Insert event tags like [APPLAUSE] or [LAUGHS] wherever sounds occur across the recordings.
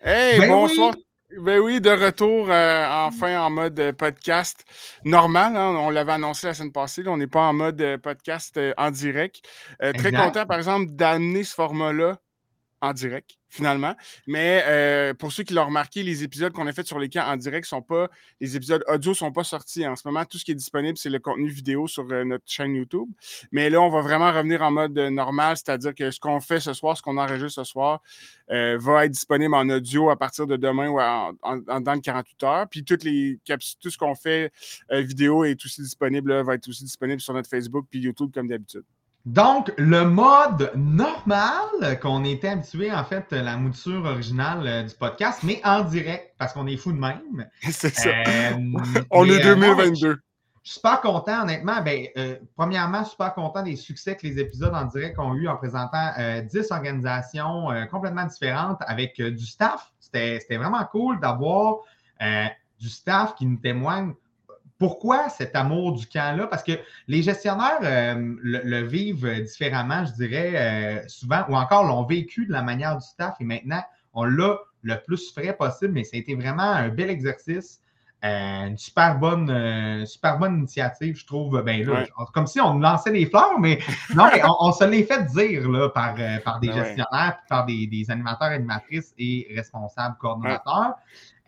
Hey, ben bonsoir. Ben oui, de retour euh, enfin en mode euh, podcast normal. Hein. on l'avait annoncé la semaine passée. on n'est pas en mode euh, podcast en direct. très content, par exemple, d'amener ce format-là en direct finalement. Mais euh, pour ceux qui l'ont remarqué, les épisodes qu'on a fait sur les camps en direct sont pas, les épisodes audio sont pas sortis. En ce moment, tout ce qui est disponible, c'est le contenu vidéo sur euh, notre chaîne YouTube. Mais là, on va vraiment revenir en mode normal, c'est-à-dire que ce qu'on fait ce soir, ce qu'on enregistre ce soir, euh, va être disponible en audio à partir de demain ou en, dans le 48 heures. Puis toutes les tout ce qu'on fait vidéo est aussi disponible, va être aussi disponible sur notre Facebook puis YouTube comme d'habitude. Donc, le mode normal qu'on était habitué, en fait, la mouture originale euh, du podcast, mais en direct, parce qu'on est fou de même. [LAUGHS] C'est ça. Euh, On est 2022. Euh, je suis super content, honnêtement. Ben, premièrement, super content des succès que les épisodes en direct ont eu en présentant 10 organisations complètement différentes avec du staff. C'était vraiment cool d'avoir du staff qui nous témoigne pourquoi cet amour du camp-là? Parce que les gestionnaires euh, le, vivent différemment, je dirais, euh, souvent, ou encore l'ont vécu de la manière du staff et maintenant, on l'a le plus frais possible, mais ça a été vraiment un bel exercice. Euh, une super bonne, super bonne initiative, je trouve. Ben, Comme si on lançait des fleurs, mais [LAUGHS] non, on, se l'est fait dire là, par, par des ben gestionnaires, par des, des, animateurs, animatrices et responsables coordonnateurs.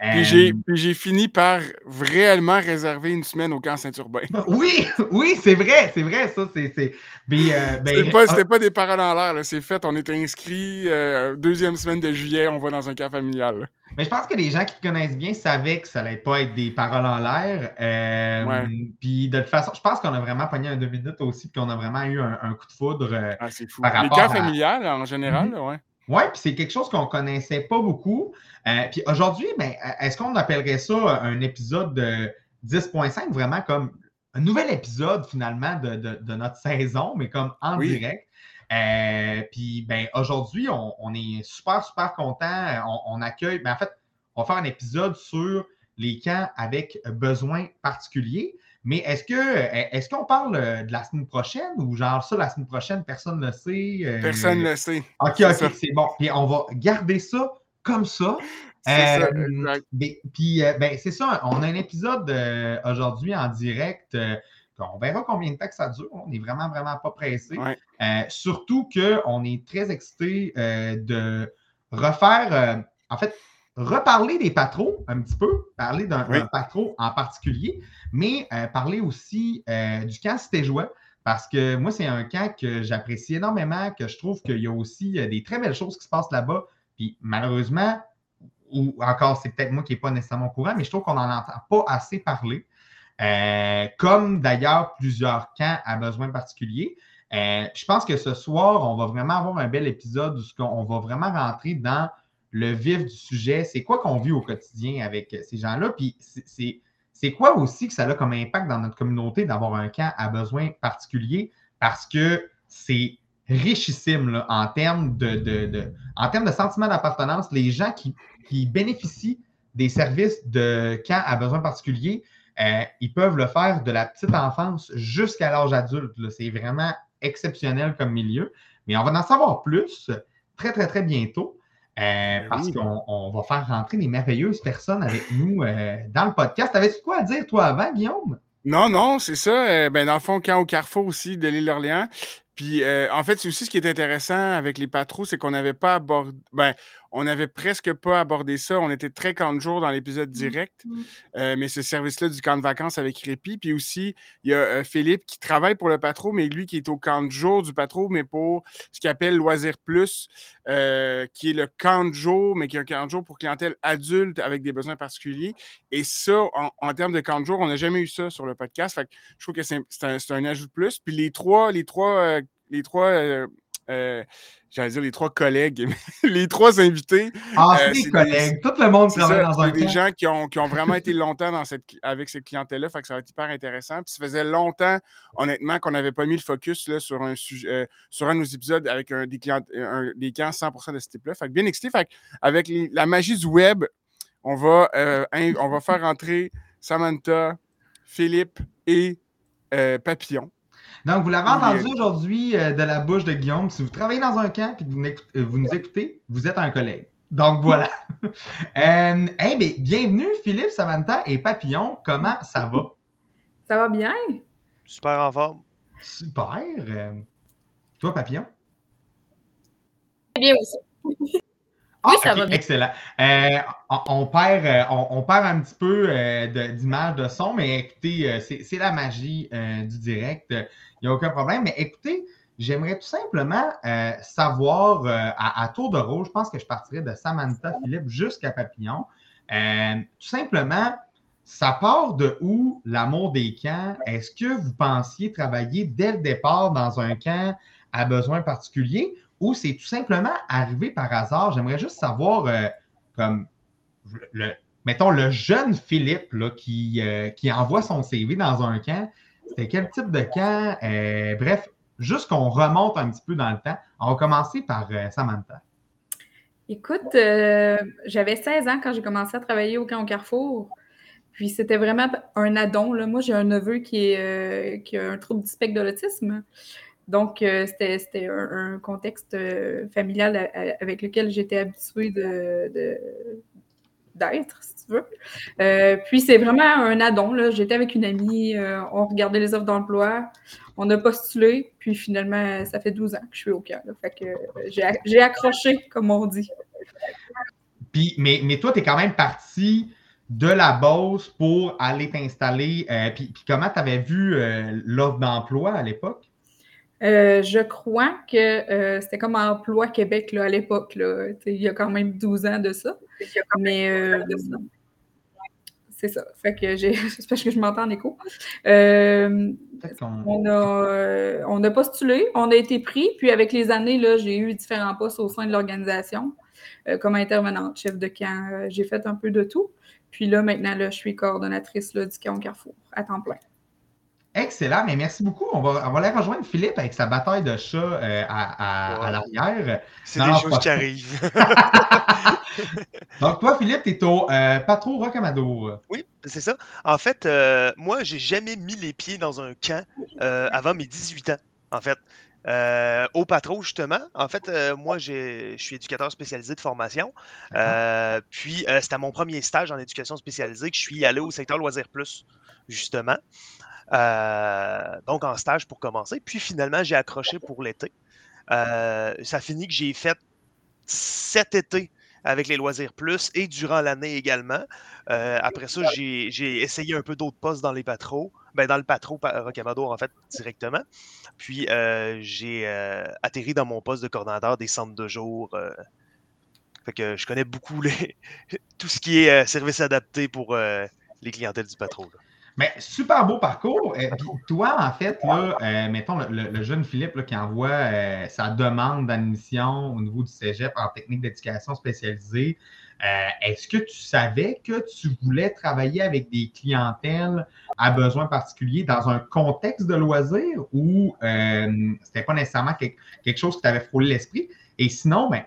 Puis j'ai fini par réellement réserver une semaine au camp Saint-Urbain. Oui, [LAUGHS] oui, c'est vrai, c'est vrai, ça. C'est, c'est... Euh, [LAUGHS] ben, pas, c'était pas des paroles en l'air, c'est fait. On était inscrits, euh, deuxième semaine de juillet, on va dans un camp familial. Mais je pense que les gens qui te connaissent bien savaient que ça allait pas être des paroles en l'air. Puis de toute façon, je pense qu'on a vraiment pogné un deux minutes aussi, puis qu'on a vraiment eu un, coup de foudre. ah, c'est fou. les camps familiales, en général, mm-hmm. ouais. Oui, puis c'est quelque chose qu'on ne connaissait pas beaucoup. Euh, puis aujourd'hui, ben, est-ce qu'on appellerait ça un épisode de 10.5, vraiment comme un nouvel épisode finalement de, notre saison, mais comme en direct? Euh, puis ben, aujourd'hui, on, est super, super content. On, accueille, ben, en fait, on va faire un épisode sur les camps avec besoins particuliers. Mais est-ce que est-ce qu'on parle euh, de la semaine prochaine ou genre ça, la semaine prochaine, personne ne le sait? Euh, personne ne le sait. OK, OK, c'est bon. Puis on va garder ça comme ça. C'est ça, euh, Puis ben, c'est ça, on a un épisode aujourd'hui en direct. on verra combien de temps que ça dure. On n'est vraiment, vraiment pas pressé. surtout qu'on est très excité de refaire. en fait, reparler des patros un petit peu, parler d'un patron en particulier, mais euh, parler aussi euh, du camp Stégeois. Parce que moi, c'est un camp que j'apprécie énormément, que je trouve qu'il y a aussi euh, des très belles choses qui se passent là-bas. Puis malheureusement, ou encore, c'est peut-être moi qui n'ai pas nécessairement au courant, mais je trouve qu'on n'en entend pas assez parler. comme d'ailleurs plusieurs camps à besoins particuliers. je pense que ce soir, on va vraiment avoir un bel épisode où on va vraiment rentrer dans le vif du sujet. C'est quoi qu'on vit au quotidien avec ces gens-là? Puis c'est quoi aussi que ça a comme impact dans notre communauté d'avoir un camp à besoins particuliers? Parce que c'est richissime en, termes de, de sentiment d'appartenance. Les gens qui, bénéficient des services de camp à besoins particuliers, euh, ils peuvent le faire de la petite enfance jusqu'à l'âge adulte. C'est vraiment exceptionnel comme milieu. Mais on va en savoir plus très, très, très bientôt. Euh, ben parce qu'on va faire rentrer des merveilleuses personnes avec nous euh, dans le podcast. Avais-tu quoi à dire, toi, avant, Guillaume? Non, non, c'est ça. Euh, ben, dans le fond, quand au Carrefour aussi de l'île d'Orléans. Puis, en fait, c'est aussi ce qui est intéressant avec les patrouilles, c'est qu'on n'avait pas abordé. Ben, on n'avait presque pas abordé ça. On était très camp de jour dans l'épisode mmh. direct. Mmh. Euh, mais ce service-là du camp de vacances avec Répi. Puis aussi, il y a euh, Philippe qui travaille pour le patron, mais lui qui est au camp de jour du patron, mais pour ce qu'il appelle Loisir Plus, euh, qui est le camp de jour, mais qui est un camp de jour pour clientèle adulte avec des besoins particuliers. Et ça, en, termes de camp de jour, on n'a jamais eu ça sur le podcast. Fait que je trouve que c'est un, un, ajout de plus. Puis les trois, les trois, les trois euh, j'allais dire les trois collègues, [LAUGHS] les trois invités. Ah, euh, c'est des collègues. Tout le monde travaille dans un des gens qui ont, qui ont, vraiment été longtemps dans cette, avec cette clientèle-là, fait que ça va être hyper intéressant. Puis ça faisait longtemps, honnêtement, qu'on n'avait pas mis le focus là, sur, un sujet, euh, sur un de nos épisodes avec un, des, clients, un, des clients 100% de ce type-là. Fait que bien excité. Fait avec la magie du web, on va, on va faire rentrer Samantha, Philippe et Papillon. Donc, vous l'avez entendu aujourd'hui euh, de la bouche de Guillaume. Si vous travaillez dans un camp et que vous, euh, vous, nous écoutez, vous êtes un collègue. Donc, [LAUGHS] voilà. [LAUGHS] euh, bienvenue, Philippe, Samantha et Papillon. Comment ça va? Ça va bien? Super en forme. Super. Euh, toi, Papillon? Bien aussi. Ah, oui, ça va bien. Excellent. Euh, on, perd, euh, on, perd un petit peu d'image de son, mais écoutez, c'est la magie du direct. Il n'y a aucun problème. Mais écoutez, j'aimerais tout simplement savoir, à, tour de rôle, je pense que je partirais de Samantha Philippe jusqu'à Papillon. tout simplement, ça part de où l'amour des camps? Est-ce que vous pensiez travailler dès le départ dans un camp à besoin particulier ou c'est tout simplement arrivé par hasard? J'aimerais juste savoir, euh, comme, mettons, le jeune Philippe là, qui, euh, qui envoie son CV dans un camp, c'était quel type de camp? Euh, bref, juste qu'on remonte un petit peu dans le temps. On va commencer par Samantha. Écoute, j'avais 16 ans quand j'ai commencé à travailler au camp au Carrefour. Puis c'était vraiment un addon. Moi, j'ai un neveu qui, qui a un trouble du spectre de l'autisme. Donc, euh, c'était un, contexte euh, familial avec lequel j'étais habituée d'être, si tu veux. puis c'est vraiment un addon. J'étais avec une amie, on regardait les offres d'emploi, on a postulé, puis finalement, ça fait 12 ans que je suis au cœur. J'ai accroché, comme on dit. Puis, mais, mais toi, tu es quand même parti de la Beauce pour aller t'installer. Euh, puis, comment tu avais vu euh, l'offre d'emploi à l'époque? Euh, je crois que c'était comme Emploi Québec là, à l'époque. Il y a quand même 12 ans de ça. Mais c'est ça. Fait que j'ai. [LAUGHS] parce que je m'entends en écho. on, a, on a postulé, on a été pris, puis avec les années, là, j'ai eu différents postes au sein de l'organisation. comme intervenante, chef de camp, j'ai fait un peu de tout. Puis là, maintenant, là, je suis coordonnatrice là, du Camp Carrefour à temps plein. Excellent, mais merci beaucoup. On va, on va aller rejoindre Philippe avec sa bataille de chat euh, à, à, l'arrière. C'est des choses qui arrivent. [LAUGHS] [LAUGHS] Donc, toi, Philippe, tu es au euh, Patro Rocamadour. Oui, c'est ça. En fait, euh, moi, j'ai jamais mis les pieds dans un camp euh, avant mes 18 ans. En fait, euh, au patron, justement. En fait, euh, moi, je suis éducateur spécialisé de formation. Euh, puis, c'était mon premier stage en éducation spécialisée que je suis allé au secteur Loisirs Plus, justement. Donc, en stage pour commencer. Puis, finalement, j'ai accroché pour l'été. ça finit que j'ai fait cet été avec les Loisirs Plus et durant l'année également. après ça, j'ai essayé un peu d'autres postes dans les patros ben, dans le patro Rocamadour, en fait, directement. Puis, euh, j'ai euh, atterri dans mon poste de coordonnateur des centres de jour. Euh. fait que je connais beaucoup [LAUGHS] tout ce qui est service adapté pour les clientèles du patro. Mais super beau parcours. toi, en fait, là, mettons le, jeune Philippe qui envoie sa demande d'admission au niveau du cégep en technique d'éducation spécialisée. Euh, est-ce que tu savais que tu voulais travailler avec des clientèles à besoins particuliers dans un contexte de loisir ou euh, c'était pas nécessairement quelque, quelque chose qui t'avait frôlé l'esprit? Et sinon, ben,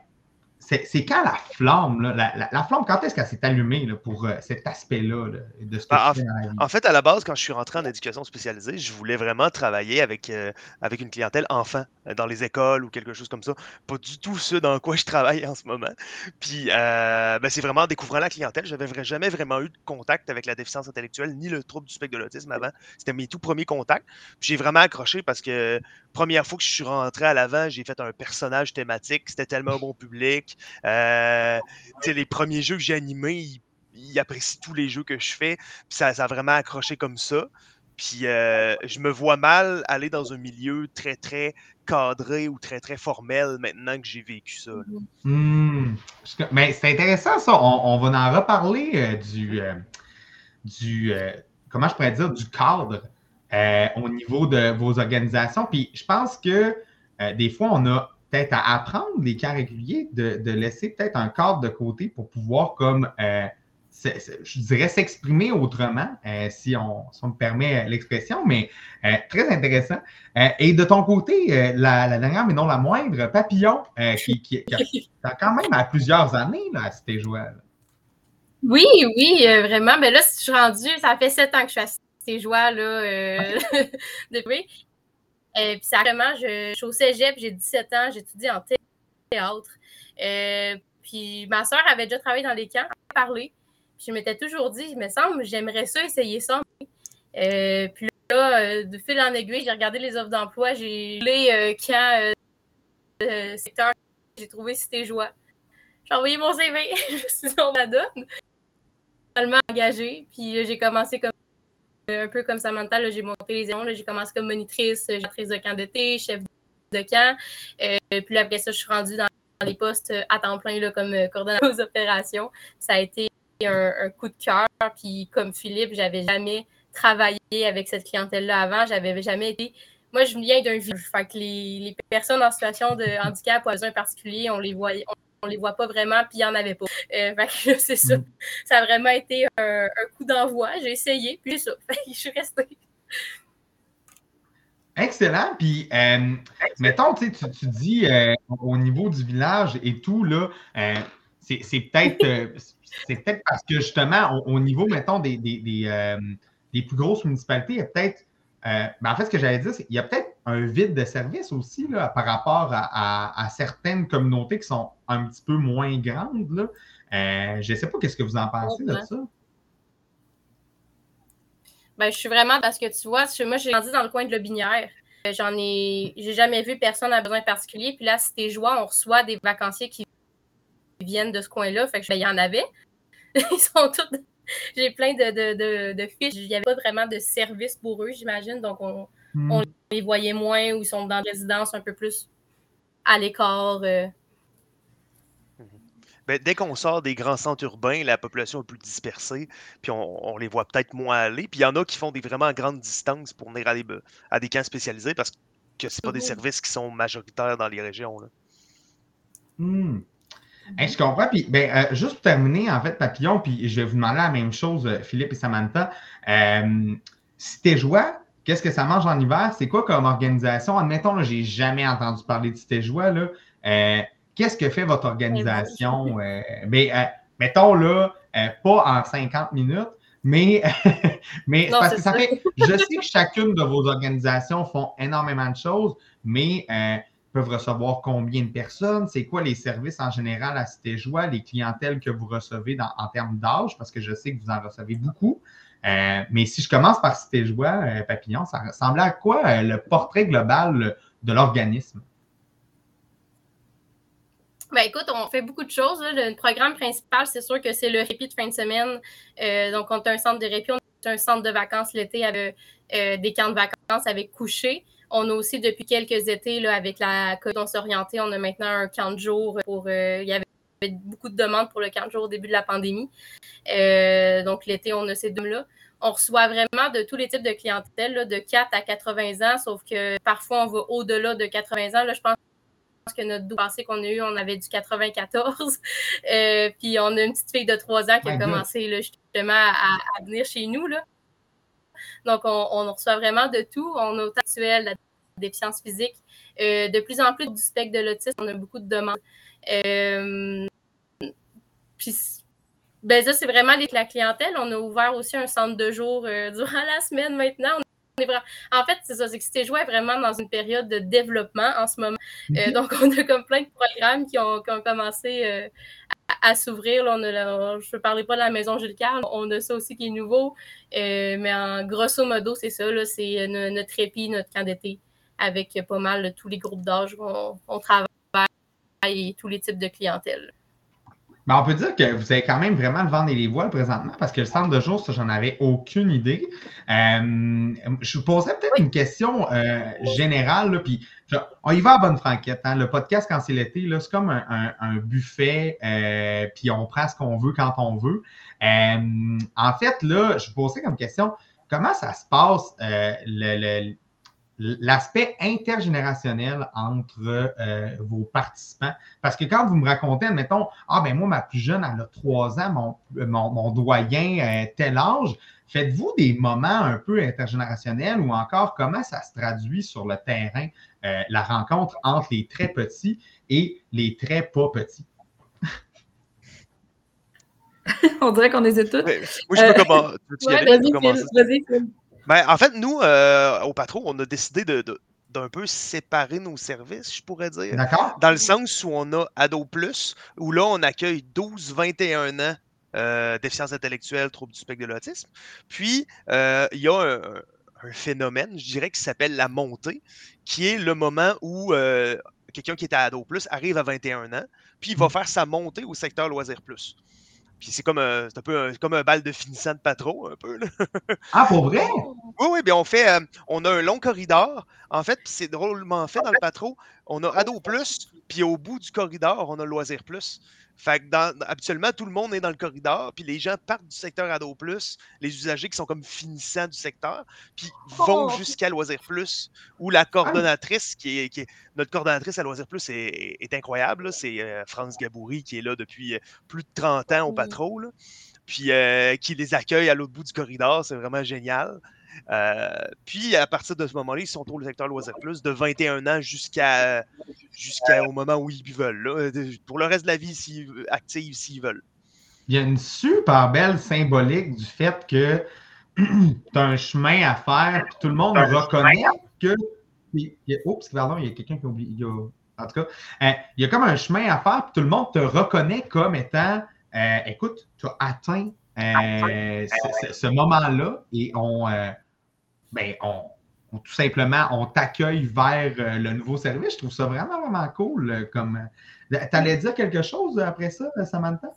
c'est quand la flamme, la, flamme, quand est-ce qu'elle s'est allumée pour euh, cet aspect-là de ce que bah, en, en, fait, à la base, quand je suis rentré en éducation spécialisée, je voulais vraiment travailler avec, euh, avec une clientèle enfant euh, dans les écoles ou quelque chose comme ça. Pas du tout ce dans quoi je travaille en ce moment. Puis, ben, c'est vraiment en découvrant la clientèle. Je n'avais jamais vraiment eu de contact avec la déficience intellectuelle ni le trouble du spectre de l'autisme avant. C'était mes tout premiers contacts. J'ai vraiment accroché parce que première fois que je suis rentré à l'avant, j'ai fait un personnage thématique. C'était tellement bon public. Euh, les premiers jeux que j'ai animés, ils, apprécient tous les jeux que je fais. Puis ça, a vraiment accroché comme ça. Puis euh, je me vois mal aller dans un milieu très, très cadré ou très, très formel maintenant que j'ai vécu ça. Hmm. Mais c'est intéressant ça. On, va en reparler euh, du, du cadre au niveau de vos organisations. Puis je pense que des fois, on a peut-être à apprendre les cas réguliers, de, laisser peut-être un cadre de côté pour pouvoir comme euh, je dirais s'exprimer autrement, euh, si, on, me permet l'expression, mais euh, très intéressant. et de ton côté, la, dernière, mais non la moindre, Papillon, [LAUGHS] qui, a, quand même à plusieurs années là, à ces joueurs. Oui, oui, vraiment. Mais là, je suis rendue, ça fait sept ans que je suis à ces joies là [LAUGHS] depuis. Euh, puis ça, vraiment, je, je, suis au cégep, j'ai 17 ans, j'étudie en théâtre. Euh, Puis ma soeur avait déjà travaillé dans les camps, parlé. Puis je m'étais toujours dit, il me semble, j'aimerais ça essayer ça. Euh, puis là, de fil en aiguille, j'ai regardé les offres d'emploi, j'ai les camps secteur, j'ai trouvé Cité Joie. J'ai envoyé mon CV, [LAUGHS] je suis sur la donne. Totalement engagée. Puis j'ai commencé comme un peu comme Samantha, j'ai monté les éons. J'ai commencé comme monitrice, gestrice de camp d'été, chef de camp. Euh, puis après ça, je suis rendue dans les postes à temps plein là, comme coordonnateur aux opérations. Ça a été un, coup de cœur. Puis comme Philippe, j'avais jamais travaillé avec cette clientèle-là avant. J'avais jamais été. Moi, je viens d'un village. Fait que les, personnes en situation de handicap ou à particulier, on les on, les voit pas vraiment, puis il n'y en avait pas. Euh, [LAUGHS] c'est ça. Mm. Ça a vraiment été un, coup d'envoi. J'ai essayé, puis ça. [LAUGHS] je suis restée. Excellent. Puis, euh, mettons, tu, tu dis euh, au niveau du village et tout, là, c'est peut-être c'est peut-être parce que justement, au, niveau, mettons, des, des, plus grosses municipalités, il y a peut-être. Ben, en fait, ce que j'allais dire, c'est qu'il y a peut-être un vide de service aussi là, par rapport à, certaines communautés qui sont un petit peu moins grandes. Là. je ne sais pas qu'est-ce que vous en pensez de ça. Ben, je suis vraiment parce que tu vois, moi, j'ai grandi dans le coin de Lobinière. Euh, j'en ai, j'ai jamais vu personne à besoin particulier. Puis là, c'était joie, on reçoit des vacanciers qui viennent de ce coin-là. Fait que ben, il y en avait. [LAUGHS] Ils sont tous. [LAUGHS] J'ai plein de, de, fiches. Il n'y avait pas vraiment de service pour eux, j'imagine. Donc, on, hmm. on, les voyait moins ou ils sont dans des résidences un peu plus à l'écart. Euh, ben, dès qu'on sort des grands centres urbains, la population est plus dispersée, puis on, les voit peut-être moins aller. Puis il y en a qui font des vraiment grandes distances pour venir à des, à des camps spécialisés parce que ce pas des mmh services qui sont majoritaires dans les régions. Là. Mmh. Je comprends. Puis, ben, euh, juste pour terminer, en fait, Papillon, puis je vais vous demander la même chose, euh, Philippe et Samantha. Euh, si t'es joie, qu'est-ce que ça mange en hiver? C'est quoi comme organisation? Admettons, je n'ai jamais entendu parler de Joie. Là. Qu'est-ce que fait votre organisation? Euh, euh, mettons là, euh, pas en 50 minutes, mais, [LAUGHS] mais parce que ça, fait. Je sais que chacune de vos organisations font énormément de choses, mais peuvent recevoir combien de personnes? C'est quoi les services en général à Cité Joie, les clientèles que vous recevez en termes d'âge? Parce que je sais que vous en recevez beaucoup. mais si je commence par Cité Joie, Papillon, ça ressemble à quoi le portrait global de l'organisme? Ben écoute, on fait beaucoup de choses. Le programme principal, c'est sûr que c'est le répit de fin de semaine. Euh, donc, on a un centre de répit, on a un centre de vacances l'été avec euh, des camps de vacances avec coucher. On a aussi depuis quelques étés, là, avec la on s'orienter, on a maintenant un camp de jour pour. Euh, il y avait beaucoup de demandes pour le camp de jour au début de la pandémie. donc, l'été, on a ces deux-là. On reçoit vraiment de tous les types de clientèle, de 4 à 80 ans, sauf que parfois, on va au-delà de 80 ans. Là, je pense que notre doux passé qu'on a eu, on avait du 94. Euh, puis on a une petite fille de 3 ans qui a commencé justement à, venir chez nous. Là. Donc, on, reçoit vraiment de tout. On a au actuel la déficience physique. Euh, de plus en plus du spectre de l'autisme, on a beaucoup de demandes. Euh, puis, ben ça, c'est vraiment la clientèle. On a ouvert aussi un centre de jour [LAUGHS] durant la semaine maintenant. En fait, c'est ça, c'est que Cité Joie est vraiment dans une période de développement en ce moment. Euh, donc, [LAUGHS] on a comme plein de programmes qui ont, commencé euh, à, s'ouvrir. je ne parlais pas de la maison Jules Carle, on a ça aussi qui est nouveau. Euh, mais en grosso modo, c'est ça, c'est notre répit, notre camp d'été, avec pas mal tous les groupes d'âge on, on travaille et tous les types de clientèle. Ben, on peut dire que vous avez quand même vraiment le vent et les voiles présentement parce que le centre de jour, ça, j'en avais aucune idée. Euh, je vous poserais peut-être une question euh, générale, puis on y va à bonne franquette. Hein. Le podcast, quand c'est l'été, c'est comme un, buffet, euh, puis on prend ce qu'on veut quand on veut. en fait, là, je vous poserais comme question, comment ça se passe le l'aspect intergénérationnel entre euh, vos participants. Parce que quand vous me racontez, admettons, ah ben moi, ma plus jeune, elle a trois ans, mon, mon, doyen a tel âge, faites-vous des moments un peu intergénérationnels ou encore comment ça se traduit sur le terrain, euh, la rencontre entre les très petits et les très pas petits? [LAUGHS] On dirait qu'on hésite tous. Oui, je peux euh, [LAUGHS] commencer. Vas-y, ben, en fait, nous, euh, au patron, on a décidé de, d'un peu séparer nos services, je pourrais dire. D'accord. Dans le sens où on a Ado Plus, où là, on accueille 12-21 ans euh, déficience intellectuelle, trouble du spectre de l'autisme. Puis, euh, il y a un, phénomène, je dirais, qui s'appelle la montée, qui est le moment où euh, quelqu'un qui est à Ado Plus arrive à 21 ans, puis il va mmh. faire sa montée au secteur Loisir Plus. Puis c'est comme un, un peu un, comme un bal de finissant de patro, un peu. Ah, pour vrai? [LAUGHS] Oui, oui, bien on fait, on a un long corridor. En fait, c'est drôlement fait dans le patro. On a Ado Plus, puis au bout du corridor, on a Loisir Plus. Fait que dans, habituellement, tout le monde est dans le corridor, puis les gens partent du secteur Ado Plus, les usagers qui sont comme finissants du secteur, puis vont oh! jusqu'à Loisir Plus, où la coordonnatrice, qui est, qui notre coordonnatrice à Loisir Plus est, incroyable. C'est euh, France Gaboury, qui est là depuis euh, plus de 30 ans au patrouille, puis euh, qui les accueille à l'autre bout du corridor. C'est vraiment génial. Euh, puis, à partir de ce moment-là, ils sont au secteur Loisir Plus de 21 ans jusqu'à jusqu'au moment où ils veulent. Euh, pour le reste de la vie, s'ils, actifs s'ils veulent. Il y a une super belle symbolique du fait que [CLEARS THROAT] tu as un chemin à faire, puis tout le monde reconnaît que. oups, pardon, il y a quelqu'un qui a oublié. en tout cas, euh, il y a comme un chemin à faire, puis tout le monde te reconnaît comme étant écoute, tu as atteint ce, moment-là et on, ben, on, tout simplement, on t'accueille vers euh, le nouveau service. Je trouve ça vraiment, vraiment cool. Euh, comme... Euh, tu allais dire quelque chose après ça, Samantha?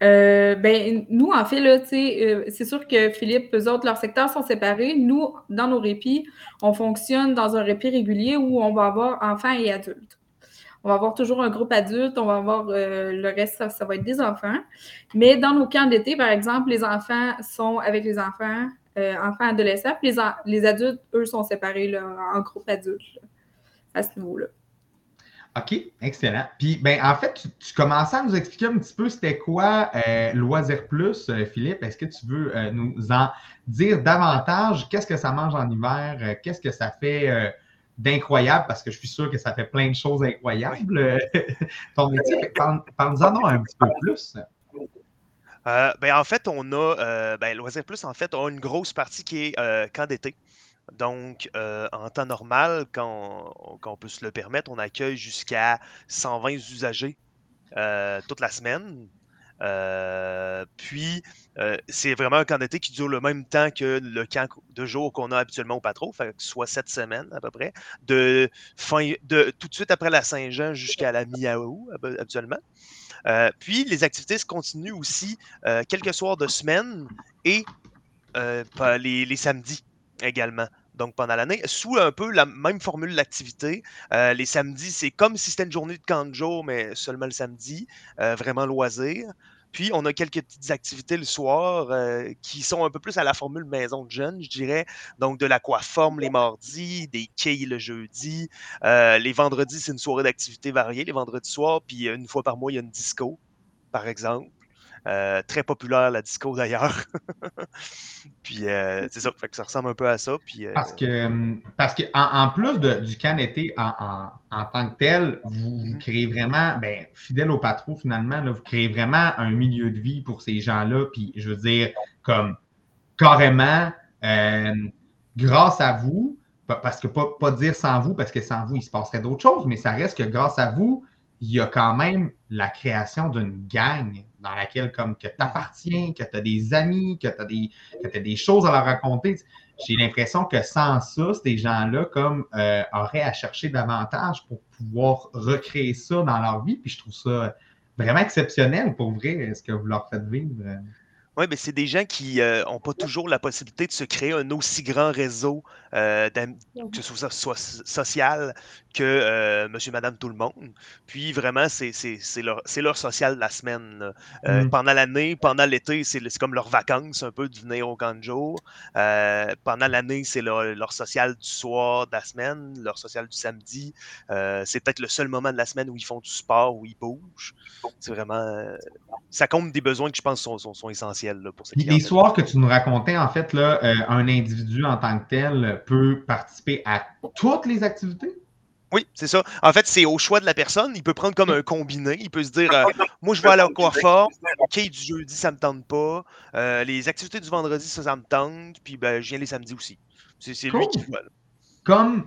ben, nous, en fait, c'est sûr que Philippe, eux autres, leurs secteurs sont séparés. Nous, dans nos répits, on fonctionne dans un répit régulier où on va avoir enfants et adultes. On va avoir toujours un groupe adulte, on va avoir le reste, ça, va être des enfants. Mais dans nos camps d'été, par exemple, les enfants sont avec les enfants, euh, enfants, adolescents. Puis les, adultes, eux, sont séparés en groupe adulte à ce niveau-là. OK, excellent. Puis, ben, en fait, tu, commençais à nous expliquer un petit peu c'était quoi euh, Loisir Plus, euh, Philippe. Est-ce que tu veux nous en dire davantage? Qu'est-ce que ça mange en hiver? Qu'est-ce que ça fait d'incroyable? Parce que je suis sûr que ça fait plein de choses incroyables, [LAUGHS] ton métier. Parle-nous-en un petit peu plus. Euh, ben, en fait, on a, euh, ben, Plus, en fait, a une grosse partie qui est euh, camp d'été. Donc, en temps normal, quand on, peut se le permettre, on accueille jusqu'à 120 usagers toute la semaine. Puis, c'est vraiment un camp d'été qui dure le même temps que le camp de jour qu'on a habituellement au patro, soit sept semaines à peu près, de, fin, de tout de suite après la Saint-Jean jusqu'à la mi-août habituellement. Euh, puis les activités se continuent aussi euh, quelques soirs de semaine et euh, les, samedis également. Donc pendant l'année, sous un peu la même formule d'activité. les samedis, c'est comme si c'était une journée de camp de jour, mais seulement le samedi, vraiment loisir. Puis, on a quelques petites activités le soir euh, qui sont un peu plus à la formule maison de jeunes, je dirais. Donc, de l'aquaforme les mardis, des quilles le jeudi. Euh, les vendredis, c'est une soirée d'activités variées, les vendredis soirs. Puis, une fois par mois, il y a une disco, par exemple. Euh, très populaire, la disco d'ailleurs. [LAUGHS] puis euh, c'est ça, fait que ça ressemble un peu à ça. Puis, euh, Parce que, parce que en, plus du camp d'été en, tant que tel, vous, mm-hmm. créez vraiment, ben, fidèle au patron finalement, vous créez vraiment un milieu de vie pour ces gens-là. Puis je veux dire, comme carrément, grâce à vous, parce que pas, pas dire sans vous, parce que sans vous, il se passerait d'autres choses, mais ça reste que grâce à vous, il y a quand même la création d'une gang dans laquelle comme que tu appartiens, que tu as des amis, que tu as, des, as des choses à leur raconter. J'ai l'impression que sans ça, ces gens-là comme euh, auraient à chercher davantage pour pouvoir recréer ça dans leur vie. Puis je trouve ça vraiment exceptionnel pour vrai, ce que vous leur faites vivre. Oui, mais c'est des gens qui n'ont euh, pas toujours la possibilité de se créer un aussi grand réseau, euh, que ce soit, social, que euh, monsieur, madame, tout le monde. Puis vraiment, c'est leur, leur, social de la semaine. Euh, mmh. Pendant l'année, pendant l'été, c'est comme leurs vacances un peu de venir au camp de jour. pendant l'année, c'est leur, social du soir de la semaine, leur social du samedi. c'est peut-être le seul moment de la semaine où ils font du sport, où ils bougent. C'est vraiment. Ça compte des besoins que je pense sont, sont, essentiels là, pour cette Les soirs que tu nous racontais, en fait, là, un individu en tant que tel peut participer à toutes les activités? Oui, c'est ça. En fait, c'est au choix de la personne. Il peut prendre comme un combiné. Il peut se dire euh, Moi, je vais aller au fort. OK, du jeudi, ça ne me tente pas. Euh, les activités du vendredi, ça, ça me tente. Puis, ben, je viens les samedis aussi. C'est lui qui comme,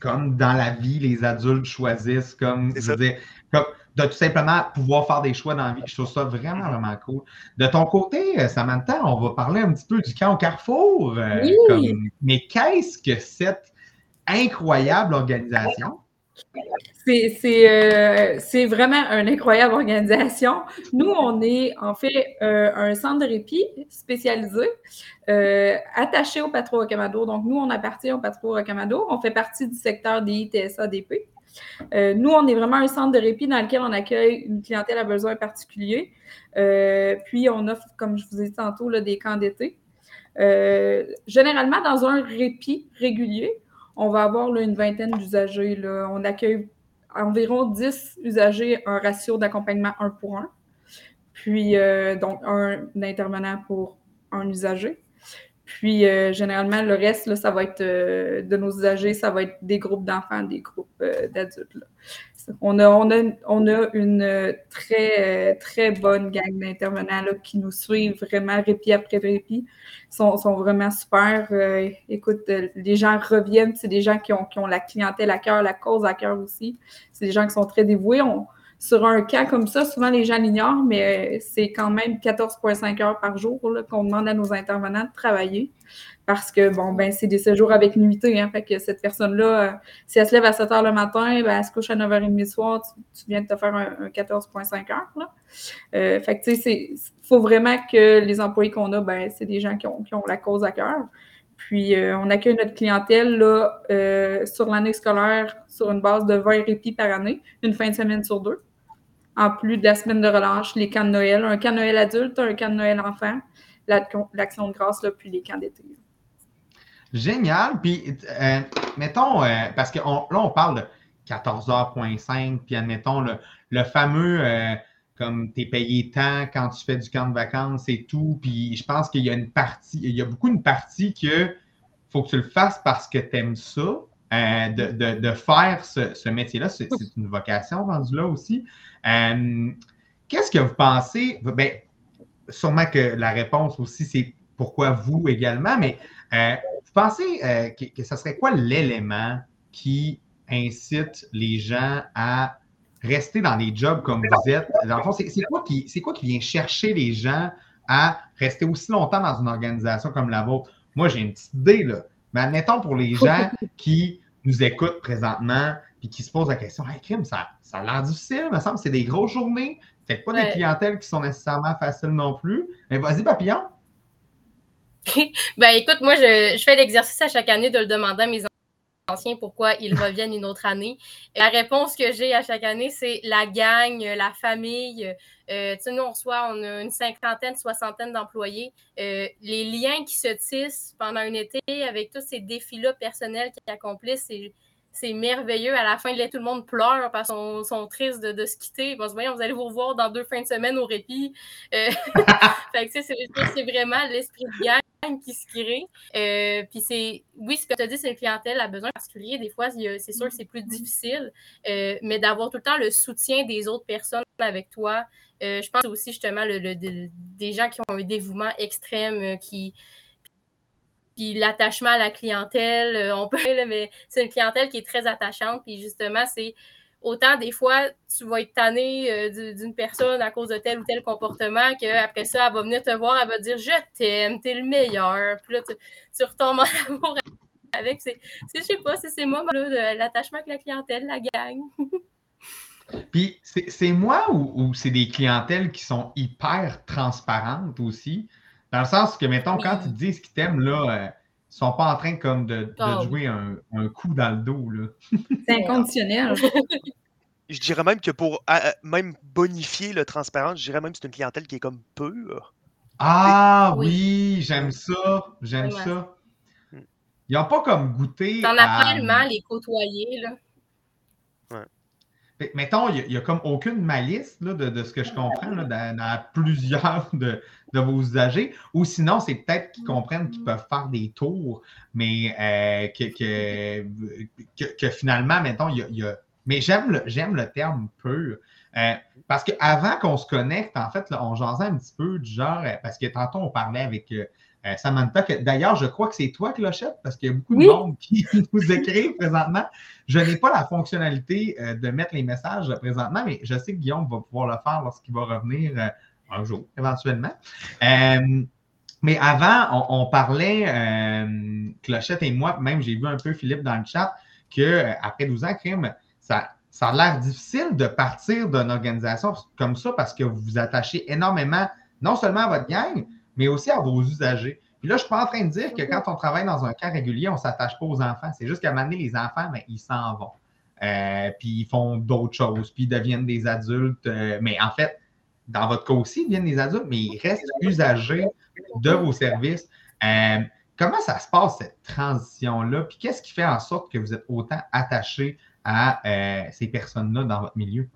comme dans la vie, les adultes choisissent, comme, je veux comme de tout simplement pouvoir faire des choix dans la vie. Je trouve ça vraiment, vraiment cool. De ton côté, euh, Samantha, on va parler un petit peu du camp au Carrefour. Euh, oui. mais qu'est-ce que cette incroyable organisation? Euh, c'est vraiment une incroyable organisation. Nous, on est en fait un centre de répit spécialisé attaché au Patro Rocamado. Donc, nous, on appartient au Patro Rocamado. On fait partie du secteur des ITSA-DP. Euh, nous, on est vraiment un centre de répit dans lequel on accueille une clientèle à besoins particuliers. Euh, puis, on offre, comme je vous ai dit tantôt, des camps d'été. Euh, généralement, dans un répit régulier, on va avoir une vingtaine d'usagers. On accueille environ 10 usagers, un ratio d'accompagnement 1 pour 1. Puis, donc, un intervenant pour un usager. Puis, euh, généralement, le reste, là, ça va être euh, de nos usagers, ça va être des groupes d'enfants, des groupes euh, d'adultes. On a, on, a, on a une très, très bonne gang d'intervenants qui nous suivent vraiment répit après répit. Ils sont, sont vraiment super. écoute, les gens reviennent, c'est des gens qui ont, qui ont la clientèle à cœur, la cause à cœur aussi. C'est des gens qui sont très dévoués. Sur un cas comme ça, souvent les gens l'ignorent, mais euh, c'est quand même 14,5 heures par jour qu'on demande à nos intervenants de travailler. Parce que, bon, ben, c'est des séjours avec nuitée. Hein, fait que cette personne-là, euh, si elle se lève à 7 heures le matin, ben, elle se couche à 9h30 le soir, tu, viens de te faire un, 14,5 heures. Là. Euh, fait que, tu sais, il faut vraiment que les employés qu'on a, ben, c'est des gens qui ont, qui ont la cause à cœur. Puis, on accueille notre clientèle là, sur l'année scolaire sur une base de 20 répits par année, une fin de semaine sur deux en plus de la semaine de relâche, les camps de Noël, un camp de Noël adulte, un camp de Noël enfant, l'action de grâce, puis les camps d'été. Génial. Puis, euh, mettons, euh, parce que là, on parle de 14h.5, puis admettons le, fameux, euh, comme tu es payé tant quand tu fais du camp de vacances et tout. Puis, je pense qu'il y a une partie, il y a beaucoup une partie que faut que tu le fasses parce que tu aimes ça. de, faire ce, métier-là, c'est une vocation rendue là aussi. Euh, qu'est-ce que vous pensez? Ben, sûrement que la réponse aussi, c'est pourquoi vous également, mais euh, vous pensez euh, que, ce serait quoi l'élément qui incite les gens à rester dans des jobs comme vous êtes? Dans le fond, c'est quoi, quoi qui vient chercher les gens à rester aussi longtemps dans une organisation comme la vôtre? Moi, j'ai une petite idée, là. Mais admettons pour les gens qui nous écoutent présentement, puis qui se posent la question Hey, crime, ça, ça a l'air difficile, il me semble, c'est des grosses journées. Peut-être pas des clientèles qui sont nécessairement faciles non plus. Mais vas-y, papillon. [LAUGHS] ben écoute, moi, je, fais l'exercice à chaque année de le demander à mes anciens pourquoi ils [LAUGHS] reviennent une autre année. la réponse que j'ai à chaque année, c'est la gang, la famille. Euh, tu sais, nous, on reçoit, on a une cinquantaine, soixantaine d'employés. Euh, les liens qui se tissent pendant un été avec tous ces défis-là personnels qu'ils accomplissent, c'est c'est merveilleux. À la fin de tout le monde pleure parce qu'ils sont, tristes de, se quitter. Voyons, vous allez vous revoir dans deux fins de semaine au répit. Euh, [LAUGHS] c'est vraiment l'esprit de gang qui se crée. Euh, puis c'est, oui, ce que tu as dit, c'est une clientèle a besoin particulier. Des fois, c'est sûr que c'est plus difficile, euh, mais d'avoir tout le temps le soutien des autres personnes avec toi. je pense aussi justement le, des gens qui ont un dévouement extrême, qui, puis l'attachement à la clientèle, euh, on peut, mais c'est une clientèle qui est très attachante. Puis justement, c'est autant des fois, tu vas être tanné euh, d'une personne à cause de tel ou tel comportement qu'après ça, elle va venir te voir, elle va dire Je t'aime, t'es le meilleur. Puis là, tu, retombes en amour avec. C'est, je sais pas, c'est ces moments-là de l'attachement avec la clientèle, la gang. [LAUGHS] Puis c'est moi ou, c'est des clientèles qui sont hyper transparentes aussi? Dans le sens que, mettons, quand ils disent qu'ils t'aiment, là, euh, ils sont pas en train comme de, oh. jouer un, coup dans le dos. [LAUGHS] C'est inconditionnel. [LAUGHS] je dirais même que pour même bonifier le transparent, je dirais même que c'est une clientèle qui est comme pure. Ah oui, j'aime ça. J'aime ça. Ils n'ont pas comme goûté. T'en as tellement les côtoyer, là mettons, il n'y a, comme aucune malice là, de, ce que je comprends là, dans, plusieurs [LAUGHS] de, vos usagers. Ou sinon, c'est peut-être qu'ils comprennent qu'ils peuvent faire des tours, mais euh, que, que, finalement, mettons, il y a. mais j'aime le, j'aime le terme pur. Euh, parce qu'avant qu'on se connecte, en fait, on jasait un petit peu du genre, euh, parce que tantôt on parlait avec euh, Samantha, d'ailleurs, je crois que c'est toi, Clochette, parce qu'il y a beaucoup de monde qui [LAUGHS] nous écrivent présentement. Je n'ai pas la fonctionnalité euh, de mettre les messages présentement, mais je sais que Guillaume va pouvoir le faire lorsqu'il va revenir euh, un jour, éventuellement. mais avant, on, parlait, Clochette et moi, même j'ai vu un peu Philippe dans le chat, qu'après 12 ans, crime, ça, ça a l'air difficile de partir d'une organisation comme ça parce que vous vous attachez énormément, non seulement à votre gang, mais aussi à vos usagers. Puis là, je ne suis pas en train de dire que quand on travaille dans un camp régulier, on ne s'attache pas aux enfants. C'est juste qu'à un moment donné, les enfants, ben, ils s'en vont. Euh, puis ils font d'autres choses, puis ils deviennent des adultes. Euh, mais en fait, dans votre cas aussi, ils deviennent des adultes, mais ils restent usagers de vos services. Euh, comment ça se passe, cette transition-là? Puis qu'est-ce qui fait en sorte que vous êtes autant attachés à ces personnes-là dans votre milieu?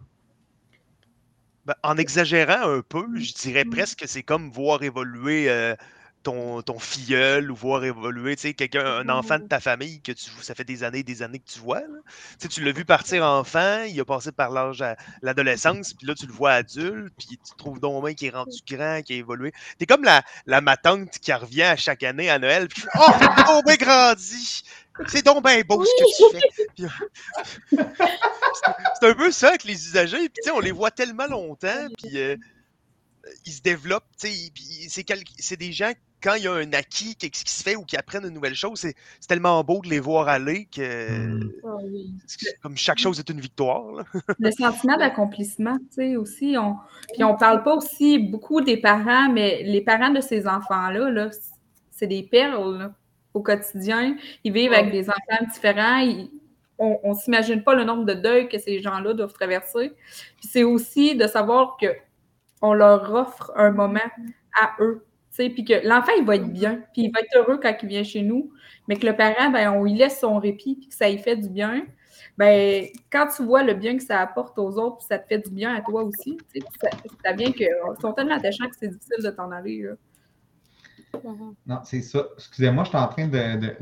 Ben, en exagérant un peu, je dirais presque que c'est comme voir évoluer euh, ton, ton filleul ou voir évoluer quelqu'un, un enfant de ta famille que tu ça fait des années et des années que tu vois. Tu l'as vu partir enfant, il a passé par l'âge à l'adolescence, puis là tu le vois adulte, puis tu trouves donc qui est rendu grand, qui a évolué. T'es comme la, la ma tante qui revient à chaque année à Noël, puis Oh, t'es grandi! C'est donc bien beau ce que tu fais. c'est un peu ça avec les usagers. Puis, on les voit tellement longtemps, puis euh, ils se développent. C'est des gens, quand il y a un acquis, qui se fait ou qui apprennent une nouvelle chose, c'est tellement beau de les voir aller que ah comme chaque chose est une victoire. [LAUGHS] Le sentiment d'accomplissement, tu sais, aussi. On... Puis on parle pas aussi beaucoup des parents, mais les parents de ces enfants-là, -là, c'est des perles. Là au quotidien. Ils vivent avec des enfants différents. on ne s'imagine pas le nombre de deuils que ces gens-là doivent traverser. Puis c'est aussi de savoir qu'on leur offre un moment à eux. Puis que l'enfant, il va être bien, puis il va être heureux quand il vient chez nous, mais que le parent, ben, on lui laisse son répit, puis que ça lui fait du bien. Ben, quand tu vois le bien que ça apporte aux autres, puis ça te fait du bien à toi aussi, ça, ça vient que sont tellement attachants que c'est difficile de t'en aller. Mhm. Non, c'est ça. Excusez-moi, je suis en train de, de,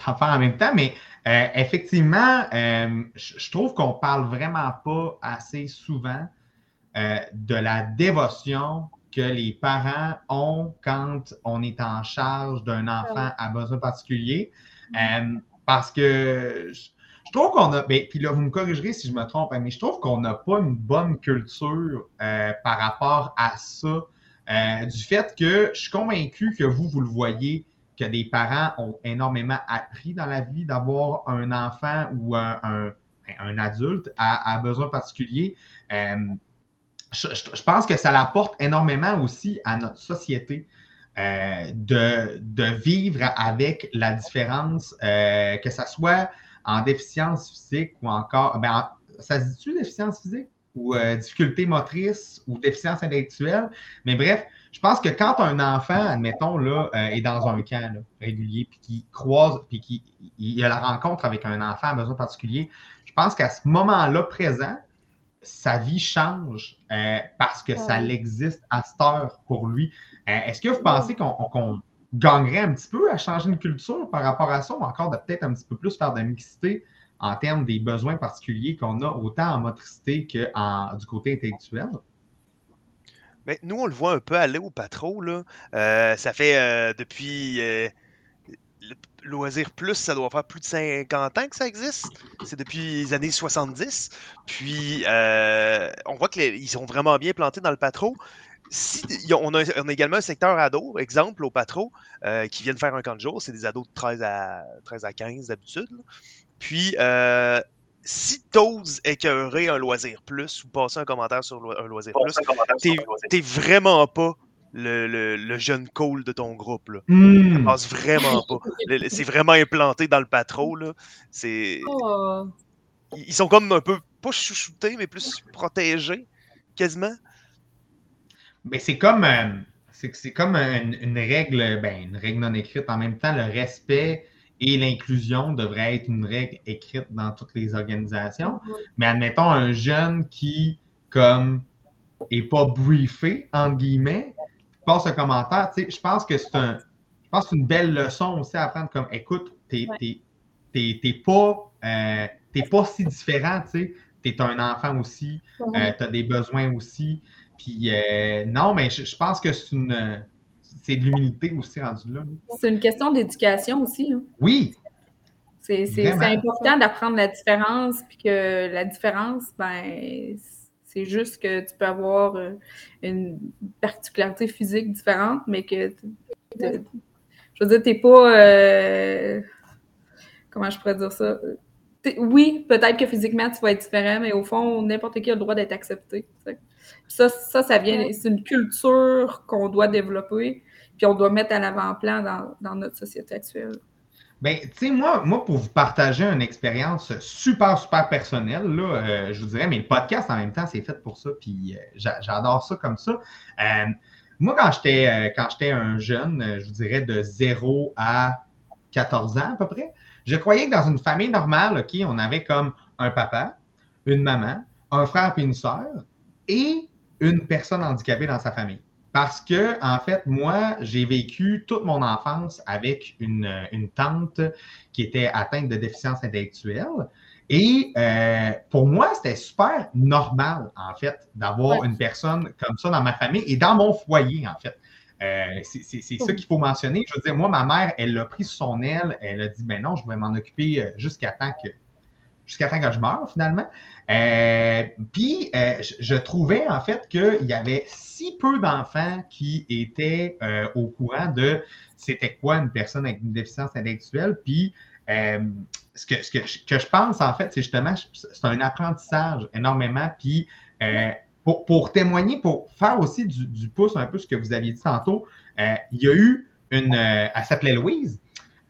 faire en même temps, mais euh, effectivement, euh, je trouve qu'on parle vraiment pas assez souvent euh, de la dévotion que les parents ont quand on est en charge d'un enfant à besoin particulier. parce que je, trouve qu'on a, ben, puis là, vous me corrigerez si je me trompe, hein, mais je trouve qu'on n'a pas une bonne culture par rapport à ça euh, du fait que je suis convaincu que vous, vous le voyez, que des parents ont énormément appris dans la vie d'avoir un enfant ou un, adulte à, besoin particulier. Euh, je, pense que ça l'apporte énormément aussi à notre société. Euh, de, vivre avec la différence, que ce soit en déficience physique ou encore, ben, ça se dit-tu déficience physique? ou euh, difficulté motrice ou déficience intellectuelle? Mais bref, je pense que quand un enfant, admettons, là, euh, est dans un camp régulier, puis qui croise, puis qui il a la rencontre avec un enfant à besoin particulier, je pense qu'à ce moment-là présent, sa vie change euh, parce que ça l'existe à cette heure pour lui. Est-ce que vous pensez qu'on gagnerait un petit peu à changer une culture par rapport à ça ou encore de peut-être un petit peu plus faire de mixité en termes des besoins particuliers qu'on a autant en motricité que du côté intellectuel? Mais nous, on le voit un peu aller au patro. Là. Euh, ça fait euh, depuis euh, Loisir Plus, ça doit faire plus de 50 ans que ça existe. C'est depuis les années 70. Puis, on voit qu'ils sont vraiment bien plantés dans le patro. Si, on, a, également un secteur ado, exemple au patro, qui viennent faire un camp de jour. C'est des ados de 13 à, 13 à 15 d'habitude. Puis, euh, si t'oses écœurer un loisir plus ou passer un commentaire sur un loisir plus, t'es vraiment pas le, jeune cool de ton groupe. Là. Hmm. passe vraiment pas. [LAUGHS] C'est vraiment implanté dans le patron. C'est. Oh. Ils sont comme un peu, pas chouchoutés, mais plus protégés, quasiment. Mais c'est comme. Euh, c'est comme une, une, règle, ben, une règle non écrite. En même temps, le respect et l'inclusion devrait être une règle écrite dans toutes les organisations. Mais admettons un jeune qui, comme, est pas briefé, entre guillemets, passe un commentaire, tu sais, je pense que c'est un, je pense une belle leçon aussi à apprendre comme, écoute, t'es pas, euh, pas si différent, tu sais, t'es un enfant aussi, euh, tu as des besoins aussi. Puis euh, non, mais je, je pense que c'est une c'est de l'humilité aussi rendu là. C'est une question d'éducation aussi. Hein. Oui. C'est important d'apprendre la différence, puis que la différence, ben, c'est juste que tu peux avoir euh, une particularité physique différente, mais que, je veux dire, t'es pas, euh, comment je pourrais dire ça? Oui, peut-être que physiquement, tu vas être différent, mais au fond, n'importe qui a le droit d'être accepté. Ça, ça, ça vient, c'est une culture qu'on doit développer, puis on doit mettre à l'avant-plan dans, dans notre société actuelle. Ben, tu sais, moi, moi, pour vous partager une expérience super, super personnelle, là, euh, je vous dirais, mais le podcast en même temps, c'est fait pour ça, puis euh, j'adore ça comme ça. Euh, moi, quand j'étais quand j'étais un jeune, je vous dirais de 0 à 14 ans à peu près, je croyais que dans une famille normale, OK, on avait comme un papa, une maman, un frère et une sœur et une personne handicapée dans sa famille. Parce que, en fait, moi, j'ai vécu toute mon enfance avec une, tante qui était atteinte de déficience intellectuelle. Et euh, pour moi, c'était super normal, en fait, d'avoir une personne comme ça dans ma famille et dans mon foyer, en fait. Euh, c'est ça qu'il faut mentionner. Je veux dire, moi, ma mère, elle l'a pris sous son aile. Elle a dit, ben non, je vais m'en occuper euh, jusqu'à temps que jusqu'à temps que je meure, finalement. Euh, puis, euh, je, trouvais en fait qu'il y avait si peu d'enfants qui étaient euh, au courant de c'était quoi une personne avec une déficience intellectuelle. Puis, ce, que, ce que, je pense en fait, c'est justement, c'est un apprentissage énormément. Puis, pour, témoigner, pour faire aussi du, du, pouce un peu ce que vous aviez dit tantôt, il y a eu une, elle s'appelait Louise.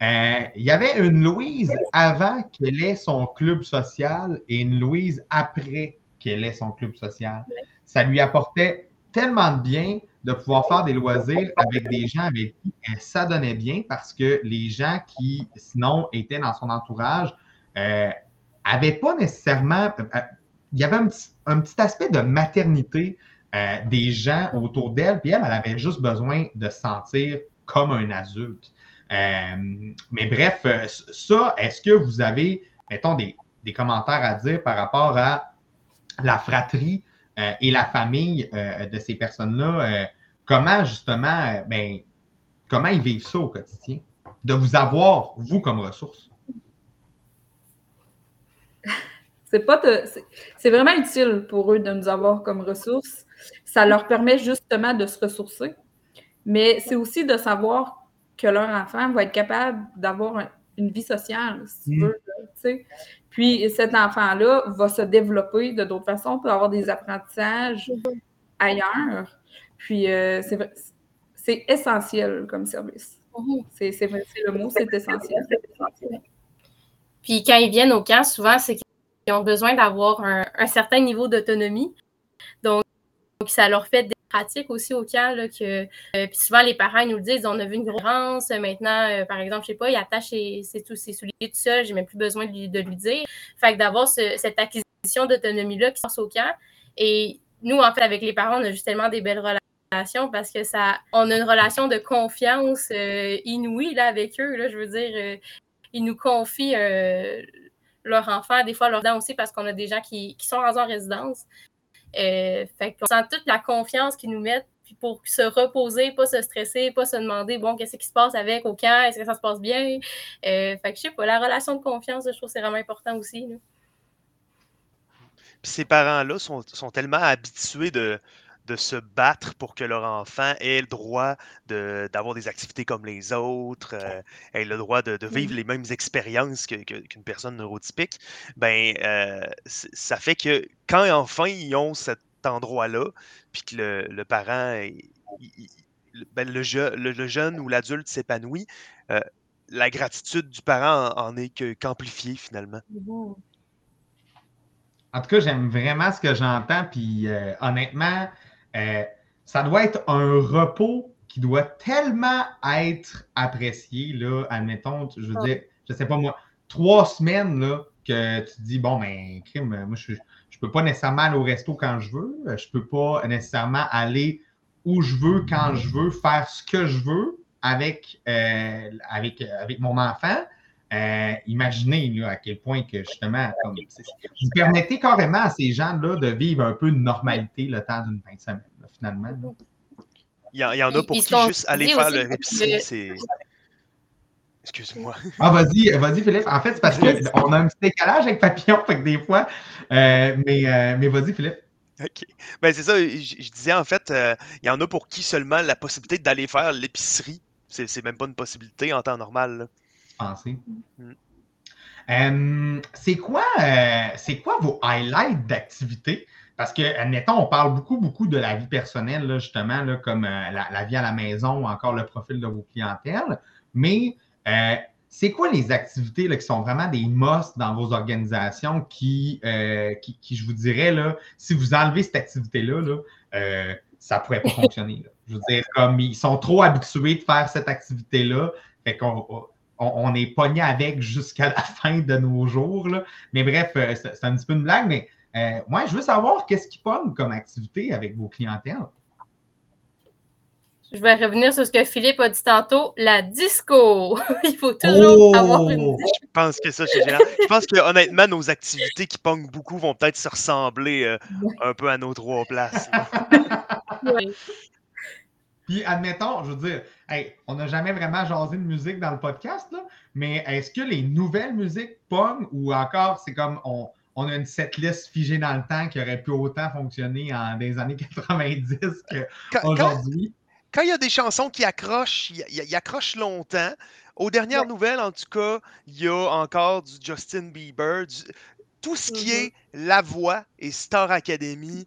Euh, il y avait une Louise avant qu'elle ait son club social et une Louise après qu'elle ait son club social. Ça lui apportait tellement de bien de pouvoir faire des loisirs avec des gens avec qui elle s'adonnait bien parce que les gens qui, sinon, étaient dans son entourage n'avaient euh, pas nécessairement. Euh, il y avait un petit, aspect de maternité des gens autour d'elle, puis elle, elle avait juste besoin de se sentir comme un adulte. Euh, mais bref, euh, ça, est-ce que vous avez, mettons, des, commentaires à dire par rapport à la fratrie euh, et la famille de ces personnes-là? comment, justement, ben, comment ils vivent ça au quotidien? De vous avoir, vous, comme ressource? C'est pas c'est vraiment utile pour eux de nous avoir comme ressources. Ça leur permet justement de se ressourcer. Mais c'est aussi de savoir que leur enfant va être capable d'avoir une vie sociale, si tu mm. veux. Puis cet enfant-là va se développer de d'autres façons, peut avoir des apprentissages ailleurs. Puis euh, c'est essentiel comme service. Mm-hmm. C'est le mot, c'est essentiel. Puis quand ils viennent au camp, souvent, c'est qu'ils ont besoin d'avoir un, un, certain niveau d'autonomie. Donc, ça leur fait des pratique aussi au camp, là, que euh, puis souvent les parents nous le disent, on a vu une grosse maintenant, euh, par exemple, je sais pas, il attache ses, ses, souliers tout seul, j'ai même plus besoin de lui, de lui dire. Fait que d'avoir cette acquisition d'autonomie-là qui se passe au camp. Et nous, en fait, avec les parents, on a justement des belles relations parce que ça, on a une relation de confiance euh, inouïe là, avec eux. Là, je veux dire, ils nous confient leur enfant, des fois leur dents aussi, parce qu'on a des gens qui, qui sont en résidence. Euh, fait sent toute la confiance qu'ils nous mettent puis pour se reposer, pas se stresser, pas se demander bon, qu'est-ce qui se passe avec au camp, est-ce que ça se passe bien? Euh, fait que je sais pas, la relation de confiance, je trouve que c'est vraiment important aussi. Puis ces parents-là sont, sont, tellement habitués de, de se battre pour que leur enfant ait le droit d'avoir des activités comme les autres, euh, ait le droit de, vivre les mêmes expériences qu'une personne neurotypique, ben, euh, ça fait que quand enfin ils ont cet endroit-là, puis que le, parent, ben, le, jeune ou l'adulte s'épanouit, euh, la gratitude du parent en, est qu'amplifiée finalement. En tout cas, j'aime vraiment ce que j'entends, puis honnêtement, euh, ça doit être un repos qui doit tellement être apprécié, là, admettons, je veux dire, je sais pas moi, trois semaines, là, que tu dis, bon, ben, crime, moi, je ne peux pas nécessairement aller au resto quand je veux, je ne peux pas nécessairement aller où je veux, quand je veux, faire ce que je veux avec, euh, avec, avec mon enfant. Euh, imaginez à quel point que justement, comme, vous permettez carrément à ces gens-là de vivre un peu de normalité le temps d'une fin de semaine, finalement. Il y, en a pour qui juste aller faire le l'épicerie, c'est. Excuse-moi. Ah, vas-y, vas-y, Philippe. En fait, c'est parce qu'on a un petit décalage avec Papillon, fait que des fois. Euh, mais euh, mais vas-y, Philippe. OK. Ben, c'est ça, je, disais en fait, euh, il y en a pour qui seulement la possibilité d'aller faire l'épicerie, c'est même pas une possibilité en temps normal. Pensez? Mm. c'est quoi, c'est quoi vos highlights d'activité? Parce que, admettons, on parle beaucoup, beaucoup de la vie personnelle, justement, là, comme la, vie à la maison ou encore le profil de vos clientèles. Mais euh, c'est quoi les activités qui sont vraiment des musts dans vos organisations qui, euh, qui, je vous dirais, là, si vous enlevez cette activité-là, euh, ça ne pourrait pas [LAUGHS] fonctionner. Je veux dire, comme ils sont trop habitués de faire cette activité-là, fait qu'on on, est pogné avec jusqu'à la [LAUGHS] fin de nos jours. Mais bref, c'est un petit peu une blague, mais moi, je veux savoir qu'est-ce qui pogne comme activité avec vos clientèles. Je vais revenir sur ce que Philippe a dit tantôt, la disco. [LAUGHS] Il faut toujours avoir une oh! Je pense que ça, c'est génial. Je pense que honnêtement, nos activités qui pognent beaucoup vont peut-être se ressembler euh, un peu à nos trois places. [LAUGHS] Puis admettons, je veux dire, on n'a jamais vraiment jasé de musique dans le podcast, mais est-ce que les nouvelles musiques pognent ou encore c'est comme on, a une setlist figée dans le temps qui aurait pu autant fonctionner en des années [LAUGHS] 90 qu'aujourd'hui? quand il y a des chansons qui accrochent, il, accrochent longtemps. Aux dernières nouvelles, en tout cas, il y a encore du Justin Bieber, tout ce qui mm-hmm. est La Voix et Star Academy,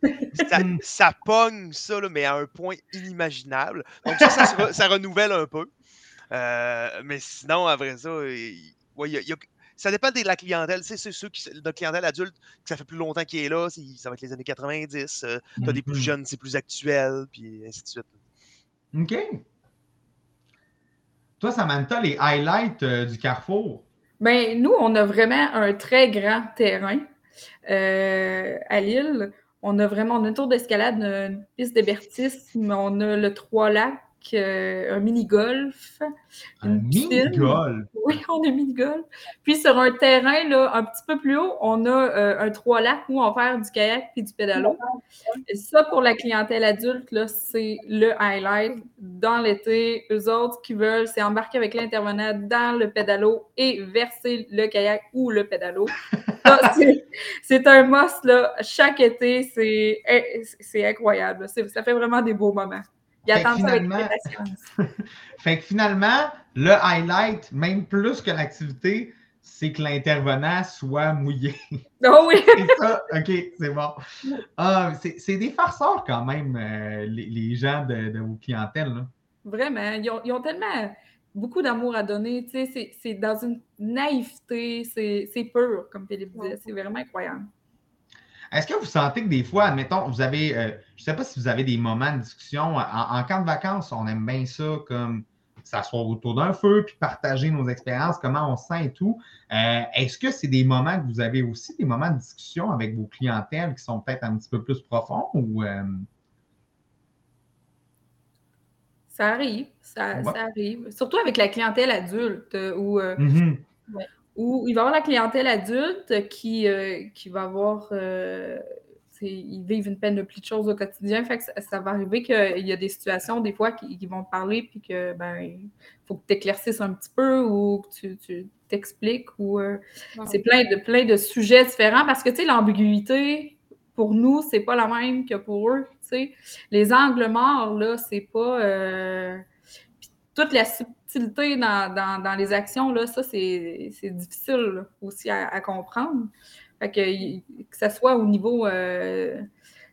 ça, pogne ça, mais à un point inimaginable. Donc ça, ça, renouvelle un peu. Euh, mais sinon, à vrai ça, ça dépend de la clientèle. C'est ceux qui, de clientèle adulte, que ça fait plus longtemps qu'il est là, ça va être les années 90. Euh, tu as des plus mm-hmm. jeunes, c'est plus actuel, puis ainsi de suite. OK. Toi, Samantha, les highlights euh, du Carrefour? Bien, nous, on a vraiment un très grand terrain euh, à Lille. On a vraiment on a une tour d'escalade, une piste mais on a le Trois-Lacs, un mini-golf. Un mini-golf? [LAUGHS] Oui, on a un mini-golf. Puis sur un terrain là, un petit peu plus haut, on a euh, un trois lacs où on fait du kayak puis du pédalo. Et ça, pour la clientèle adulte, c'est le highlight. Dans l'été, eux autres qui veulent, c'est embarquer avec l'intervenant dans le pédalo et verser le kayak ou le pédalo. [LAUGHS] c'est un must, là. Chaque été, c'est incroyable. Ça fait vraiment des beaux moments. Il attend ça avec [LAUGHS] fait que finalement, le highlight, même plus que l'activité, c'est que l'intervenant soit mouillé. Oh oui! [LAUGHS] c'est ça, OK, c'est bon. Ah, c'est des farceurs quand même, euh, les, gens de, vos clientèles. Vraiment, ils ont, tellement beaucoup d'amour à donner. C'est dans une naïveté, c'est pur, comme Philippe disait. C'est vraiment incroyable. Est-ce que vous sentez que des fois, admettons, vous avez, euh, je ne sais pas si vous avez des moments de discussion, en, camp de vacances, on aime bien ça, comme s'asseoir autour d'un feu, puis partager nos expériences, comment on se sent et tout. Euh, est-ce que c'est des moments que vous avez aussi, des moments de discussion avec vos clientèles qui sont peut-être un petit peu plus profonds ou. Euh? Ça arrive, ça, arrive. Surtout avec la clientèle adulte où où il va y avoir la clientèle adulte qui, euh, qui va avoir. Euh, ils vivent une peine de plus de choses au quotidien. Fait que ça, va arriver qu'il y a des situations, des fois, qui, vont parler, puis que ben il faut que tu éclaircisses un petit peu ou que tu, t'expliques. ou euh, C'est plein de, plein de sujets différents parce que tu sais, l'ambiguïté, pour nous, c'est pas la même que pour eux. Les angles morts, là, c'est pas. toute la dans, les actions, là, ça, c'est difficile aussi à, comprendre. Fait que, que ce soit au niveau euh,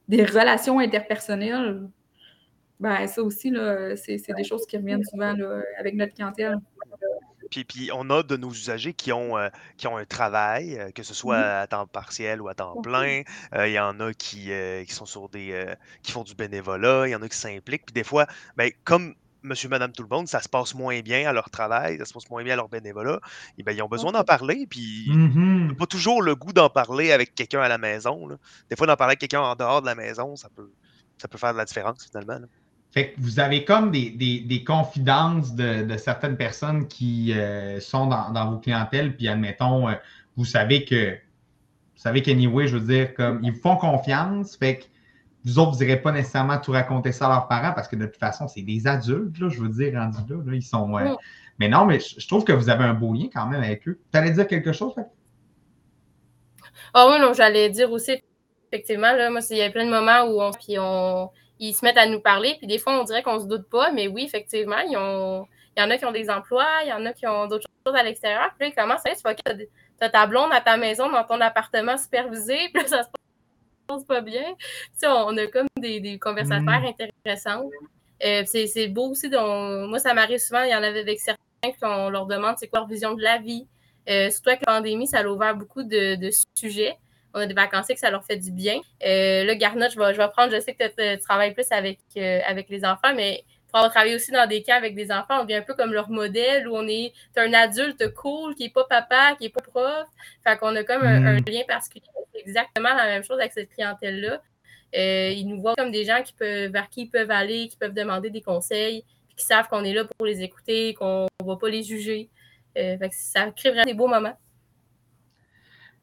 des relations interpersonnelles, ben, ça aussi, c'est des choses qui reviennent souvent avec notre clientèle. Puis, puis, on a de nos usagers qui ont, euh, qui ont un travail, euh, que ce soit mm-hmm. à temps partiel ou à temps plein. Il y en a qui, qui sont sur des. qui font du bénévolat, il y en a qui s'impliquent. Puis des fois, ben, comme monsieur, madame, tout le monde, ça se passe moins bien à leur travail, ça se passe moins bien à leur bénévolat, et eh bien, ils ont besoin d'en parler, puis mmh pas toujours le goût d'en parler avec quelqu'un à la maison. Des fois, d'en parler avec quelqu'un en dehors de la maison, ça peut, ça peut faire de la différence finalement. Fait que vous avez comme des, confidences de, certaines personnes qui euh, sont dans, vos clientèles, puis admettons, euh, vous savez que vous savez qu'anyway, je veux dire, comme ils vous font confiance, fait que vous autres, vous n'irez pas nécessairement tout raconter ça à leurs parents parce que de toute façon, c'est des adultes, là, je veux dire, rendus là. ils sont. Mais non, mais je, trouve que vous avez un beau lien quand même avec eux. Tu allais dire quelque chose, Ah oui, non, j'allais dire aussi, effectivement, là, moi, il y a plein de moments où on, puis on, ils se mettent à nous parler, puis des fois, on dirait qu'on ne se doute pas, mais oui, effectivement, ils ont, il y en a qui ont des emplois, il y en a qui ont d'autres choses à l'extérieur. Puis là, ils commencent à tu vois tu as ta blonde à ta maison, dans ton appartement supervisé, [LAUGHS] puis là, ça se passe pas bien. On, a comme des, des conversations mm. intéressantes. Euh, c'est beau aussi. moi, ça m'arrive souvent, il y en avait avec certains qu'on leur demande c'est quoi leur vision de la vie. Euh, surtout avec la pandémie, ça a ouvert beaucoup de, de sujets on a des vacanciers que ça leur fait du bien. Euh, là, Garnot, je vais, je vais prendre, je sais que tu travailles plus avec, euh, avec les enfants, mais pour avoir travaillé aussi dans des cas avec des enfants, on devient un peu comme leur modèle où on est un adulte cool qui n'est pas papa, qui n'est pas prof. Fait qu'on a comme un, mm. lien particulier. C'est exactement la même chose avec cette clientèle-là. Euh, ils nous voient comme des gens qui peuvent, vers qui ils peuvent aller, qui peuvent demander des conseils, qui savent qu'on est là pour les écouter, qu'on ne va pas les juger. fait que ça crée vraiment des beaux moments.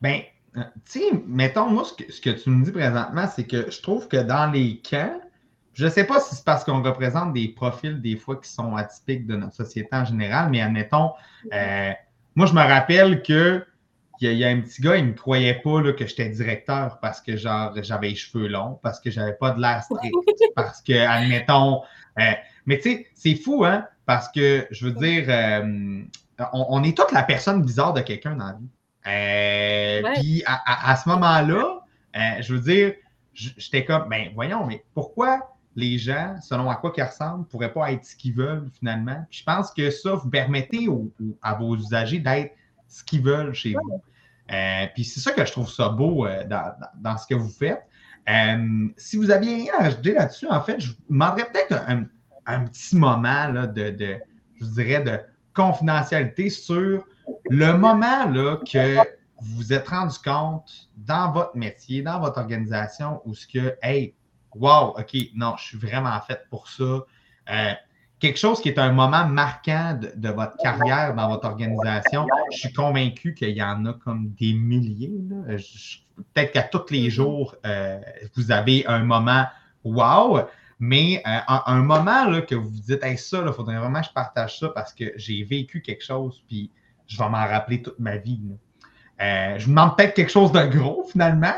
Ben, euh, tu sais, mettons, moi, ce que, tu me dis présentement, c'est que je trouve que dans les camps, je ne sais pas si c'est parce qu'on représente des profils des fois qui sont atypiques de notre société en général, mais admettons, euh, moi, je me rappelle que il y, a un petit gars, il ne me croyait pas là, que j'étais directeur parce que genre j'avais les cheveux longs, parce que j'avais pas de l'air strict, [LAUGHS] parce que, admettons, euh, mais tu sais, c'est fou, hein, parce que je veux dire, on, on, est toute la personne bizarre de quelqu'un dans la vie. Euh, puis à, ce moment-là, euh, je veux dire, j'étais comme, ben voyons, mais pourquoi les gens, selon à quoi qu'ils ressemblent, ne pourraient pas être ce qu'ils veulent finalement? je pense que ça, vous permettez à vos usagers d'être ce qu'ils veulent chez vous. Euh, puis c'est ça que je trouve ça beau dans, ce que vous faites. si vous aviez rien à ajouter là-dessus, en fait, je vous demanderais peut-être un, petit moment de, de, je dirais, de confidentialité sur le moment là, que vous vous êtes rendu compte dans votre métier, dans votre organisation, où ce que, hey, wow, OK, non, je suis vraiment fait pour ça. Euh, quelque chose qui est un moment marquant de, votre carrière dans votre organisation. Je suis convaincu qu'il y en a comme des milliers. Peut-être qu'à tous les jours, euh, vous avez un moment wow, mais euh, un, moment là, que vous vous dites, ça, il faudrait vraiment que je partage ça parce que j'ai vécu quelque chose, puis je vais m'en rappeler toute ma vie. Je vous demande peut-être quelque chose de gros finalement,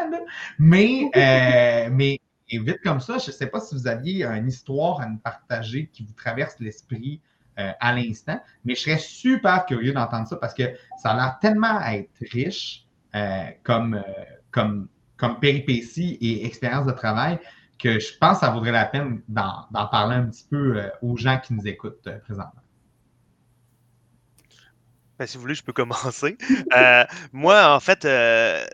mais, euh, mais vite comme ça, je ne sais pas si vous aviez une histoire à nous partager qui vous traverse l'esprit euh, à l'instant, mais je serais super curieux d'entendre ça parce que ça a l'air tellement être riche comme, comme, comme péripétie et expérience de travail que je pense que ça vaudrait la peine d'en parler un petit peu aux gens qui nous écoutent présentement. Ben, si vous voulez, je peux [LAUGHS] commencer. Euh, moi, en fait, euh,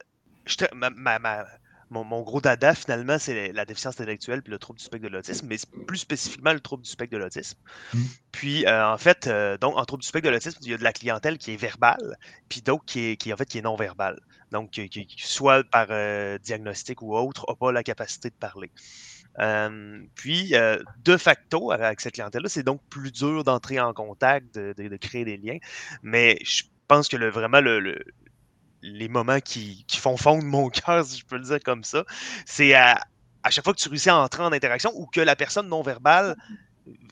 mon, gros dada, finalement, c'est la déficience intellectuelle puis le trouble du spectre de l'autisme, mais plus spécifiquement le trouble du spectre de l'autisme. Mmh. Puis, euh, en fait, donc, en trouble du spectre de l'autisme, il y a de la clientèle qui est verbale, puis d'autres qui est, qui, en fait, qui est non verbale. Donc, qui, soit par diagnostic ou autre, n'a pas la capacité de parler puis, de facto, avec cette clientèle-là, c'est donc plus dur d'entrer en contact, de, créer des liens. Mais je pense que le, vraiment, le, les moments qui, font fondre mon [LAUGHS] cœur, si je peux le dire comme ça, c'est à, chaque fois que tu réussis à entrer en interaction ou que la personne non verbale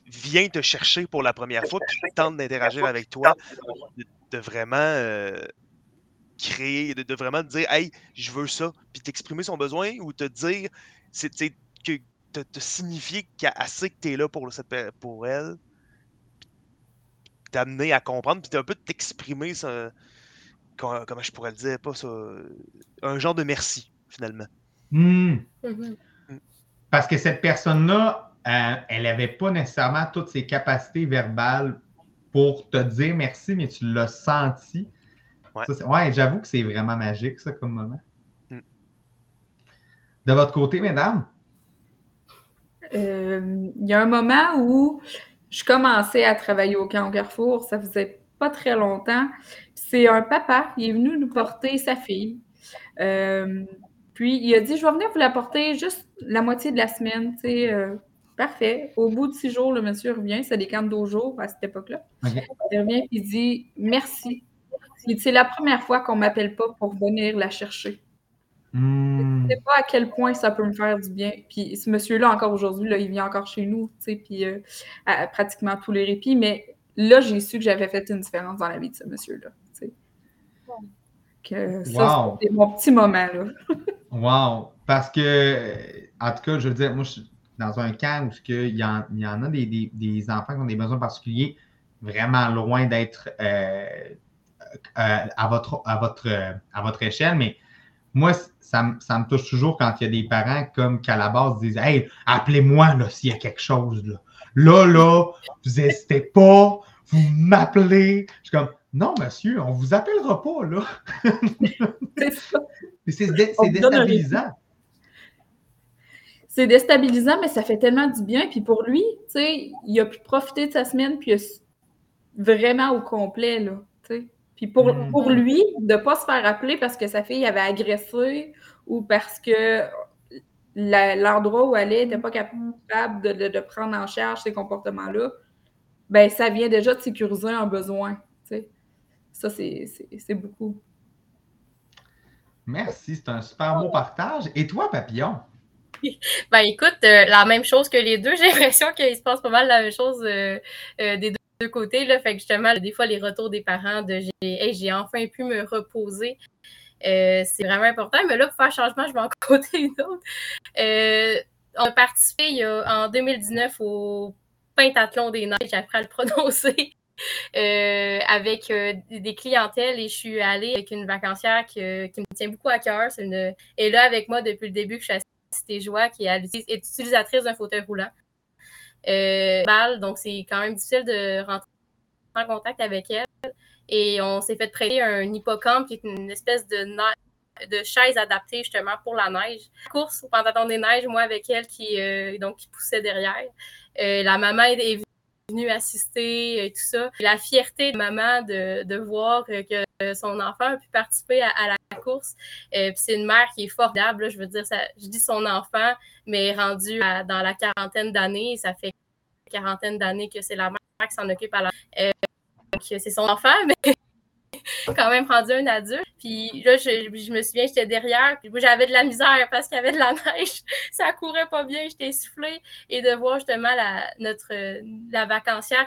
vient te chercher pour la première fois, puis tente d'interagir avec toi, de, vraiment créer, de, vraiment te dire Hey, je veux ça, puis t'exprimer son besoin ou te dire c'est que te, signifier qu'il y a assez que tu es là pour, cette, pour elle, t'amener à comprendre, puis un peu t'exprimer, ça, comment, je pourrais le dire, pas ça, un genre de merci, finalement. Hmm. Mm-hmm. Parce que cette personne-là, euh, elle n'avait pas nécessairement toutes ses capacités verbales pour te dire merci, mais tu l'as senti. Ouais, j'avoue que c'est vraiment magique, ça, comme moment. Mm. De votre côté, mesdames? Euh, il y a un moment où je commençais à travailler au camp Carrefour, ça faisait pas très longtemps. C'est un papa, qui est venu nous porter sa fille. Euh, puis il a dit Je vais venir vous la porter juste la moitié de la semaine. Euh, parfait. Au bout de six jours, le monsieur revient. Camps de deux jours à cette époque-là. Il revient et il dit Merci. C'est la première fois qu'on ne m'appelle pas pour venir la chercher. Hmm. Je ne sais pas à quel point ça peut me faire du bien. Puis ce monsieur-là, encore aujourd'hui, il vient encore chez nous, tu sais, puis euh, à, pratiquement tous les répits. Mais là, j'ai su que j'avais fait une différence dans la vie de ce monsieur-là. Que ça, c'était mon petit moment, là. [LAUGHS] wow! Parce que, en tout cas, je veux dire, moi, je suis dans un camp où il y, en, il y en a des, des, enfants qui ont des besoins particuliers vraiment loin d'être euh, euh, à, votre, à, votre, à votre échelle, mais moi, ça, me touche toujours quand il y a des parents comme qu'à la base disent Hey, appelez-moi s'il y a quelque chose. Là, là, là vous n'hésitez pas, vous m'appelez. Je suis comme Non, monsieur, on ne vous appellera pas, là. [LAUGHS] c'est déstabilisant. C'est déstabilisant, mais ça fait tellement du bien. Puis pour lui, tu sais, il a pu profiter de sa semaine, puis vraiment au complet, là. Puis pour, mm. pour lui, de ne pas se faire appeler parce que sa fille avait agressé ou parce que l'endroit où elle est n'était pas capable de, prendre en charge ces comportements-là, ben ça vient déjà de sécuriser un besoin. Ça, c'est beaucoup. Merci, c'est un super beau partage. Et toi, Papillon? [LAUGHS] Ben écoute, euh, la même chose que les deux, [LAUGHS] j'ai l'impression qu'il se passe pas mal la même chose euh, euh, des deux de côté. Là, fait que justement, des fois, les retours des parents de j'ai enfin pu me reposer. Euh, c'est vraiment important. Mais là, pour faire changement, je vais en [LAUGHS] côté une autre. Euh, on a participé en 2019 au Pentathlon des Neiges, appris à le prononcer. [LAUGHS] Euh, avec des clientèles et je suis allée avec une vacancière qui, me tient beaucoup à cœur. Une... Et là, avec moi depuis le début que je suis à Cité Joie, qui est utilisatrice d'un fauteuil roulant. Donc, c'est quand même difficile de rentrer en contact avec elle. Et on s'est fait prêter un hippocampe qui est une espèce de, de chaise adaptée justement pour la neige. Course au pantalon des neiges, moi avec elle qui, euh, donc, qui poussait derrière. Euh, la maman est venue assister et tout ça. La fierté de maman de, de voir que son enfant a pu participer à, la course. c'est une mère qui est formidable. je veux dire, ça, je dis son enfant, mais rendu dans la quarantaine d'années, ça fait quarantaine d'années que c'est la mère qui s'en occupe à la. C'est son enfant, [LAUGHS] mais quand même rendu un adulte. Puis là, je, me souviens, j'étais derrière, puis j'avais de la misère parce qu'il y avait de la [LAUGHS] neige. Ça courait pas bien, j'étais essoufflée. Et de voir justement la, notre, la vacancière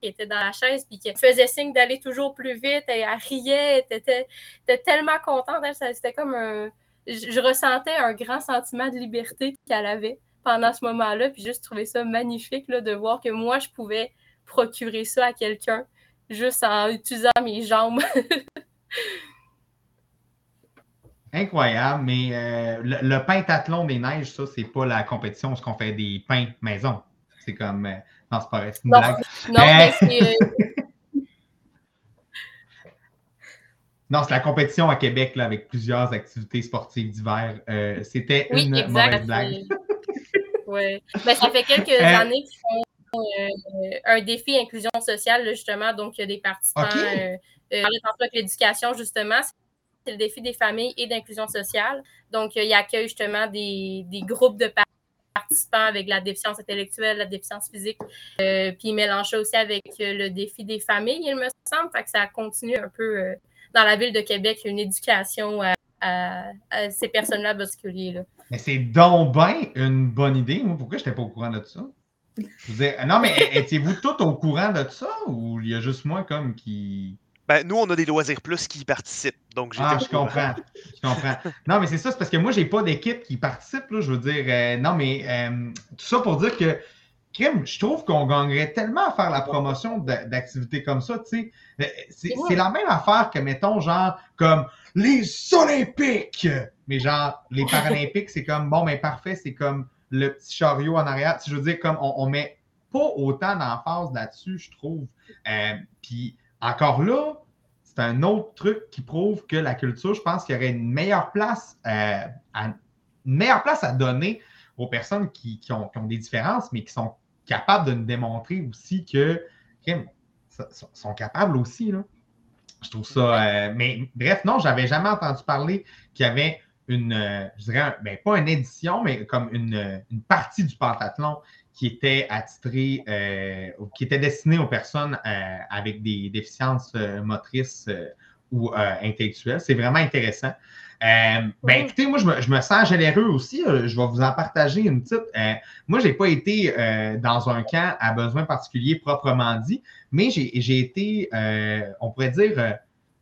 qui était dans la chaise, puis qui faisait signe d'aller toujours plus vite, et elle riait, elle était, tellement contente. C'était comme un. Je, ressentais un grand sentiment de liberté qu'elle avait pendant ce moment-là, puis juste trouver ça magnifique là, de voir que moi, je pouvais procurer ça à quelqu'un juste en utilisant mes jambes. [LAUGHS] Incroyable, mais euh, le, pentathlon des neiges, ça, c'est pas la compétition où on fait des pains maison. C'est comme. Euh, non, c'est pas vrai, une blague. Non, mais euh, c'est. [LAUGHS] Non, c'est la compétition à Québec là, avec plusieurs activités sportives d'hiver. C'était une mauvaise blague. oui. Ben, ça fait quelques années qu'ils font un défi inclusion sociale, justement. Donc, il y a des participants. Okay. Euh, avec l'éducation, justement. C'est le défi des familles et d'inclusion sociale. Donc, il accueille justement des, des groupes de participants avec la déficience intellectuelle, la déficience physique. Euh, puis il mélange ça aussi avec le défi des familles, il me semble. Fait que ça continue un peu euh, dans la ville de Québec, une éducation à, ces personnes-là particulières. Mais c'est donc bien une bonne idée. pourquoi je n'étais pas au courant de ça? Non, mais étiez-vous tous au courant de ça ou il y a juste moi comme qui. Ben, nous, on a des loisirs plus qui y participent. Donc ah, je comprends. je comprends. Non, mais c'est ça, c'est parce que moi, j'ai pas d'équipe qui participe. Là, je veux dire, euh, non, mais euh, tout ça pour dire que, Crime, je trouve qu'on gagnerait tellement à faire la promotion d'activités comme ça. tu sais. Euh, c'est la même affaire que, mettons, genre, comme les Olympiques. Mais genre, les Paralympiques, c'est comme, bon, mais parfait, c'est comme le petit chariot en arrière. Je veux dire, comme on, met pas autant d'emphase là-dessus, je trouve. Euh, puis encore là, c'est un autre truc qui prouve que la culture, je pense qu'il y aurait une meilleure place, euh, à, une meilleure place à donner aux personnes qui, ont, des différences, mais qui sont capables de nous démontrer aussi que sont capables aussi. Là. Je trouve ça. Euh, mais bref, non, j'avais jamais entendu parler qu'il y avait une, euh, je dirais, ben, pas une édition, mais comme une, une partie du pentathlon qui était attitrée, euh, qui était destinée aux personnes euh, avec des déficiences motrices ou intellectuelle. C'est vraiment intéressant. ben, écoutez, moi, je me, je me, sens généreux aussi. Je vais vous en partager une petite. moi, je n'ai pas été dans un camp à besoins particuliers proprement dit, mais j'ai été, on pourrait dire,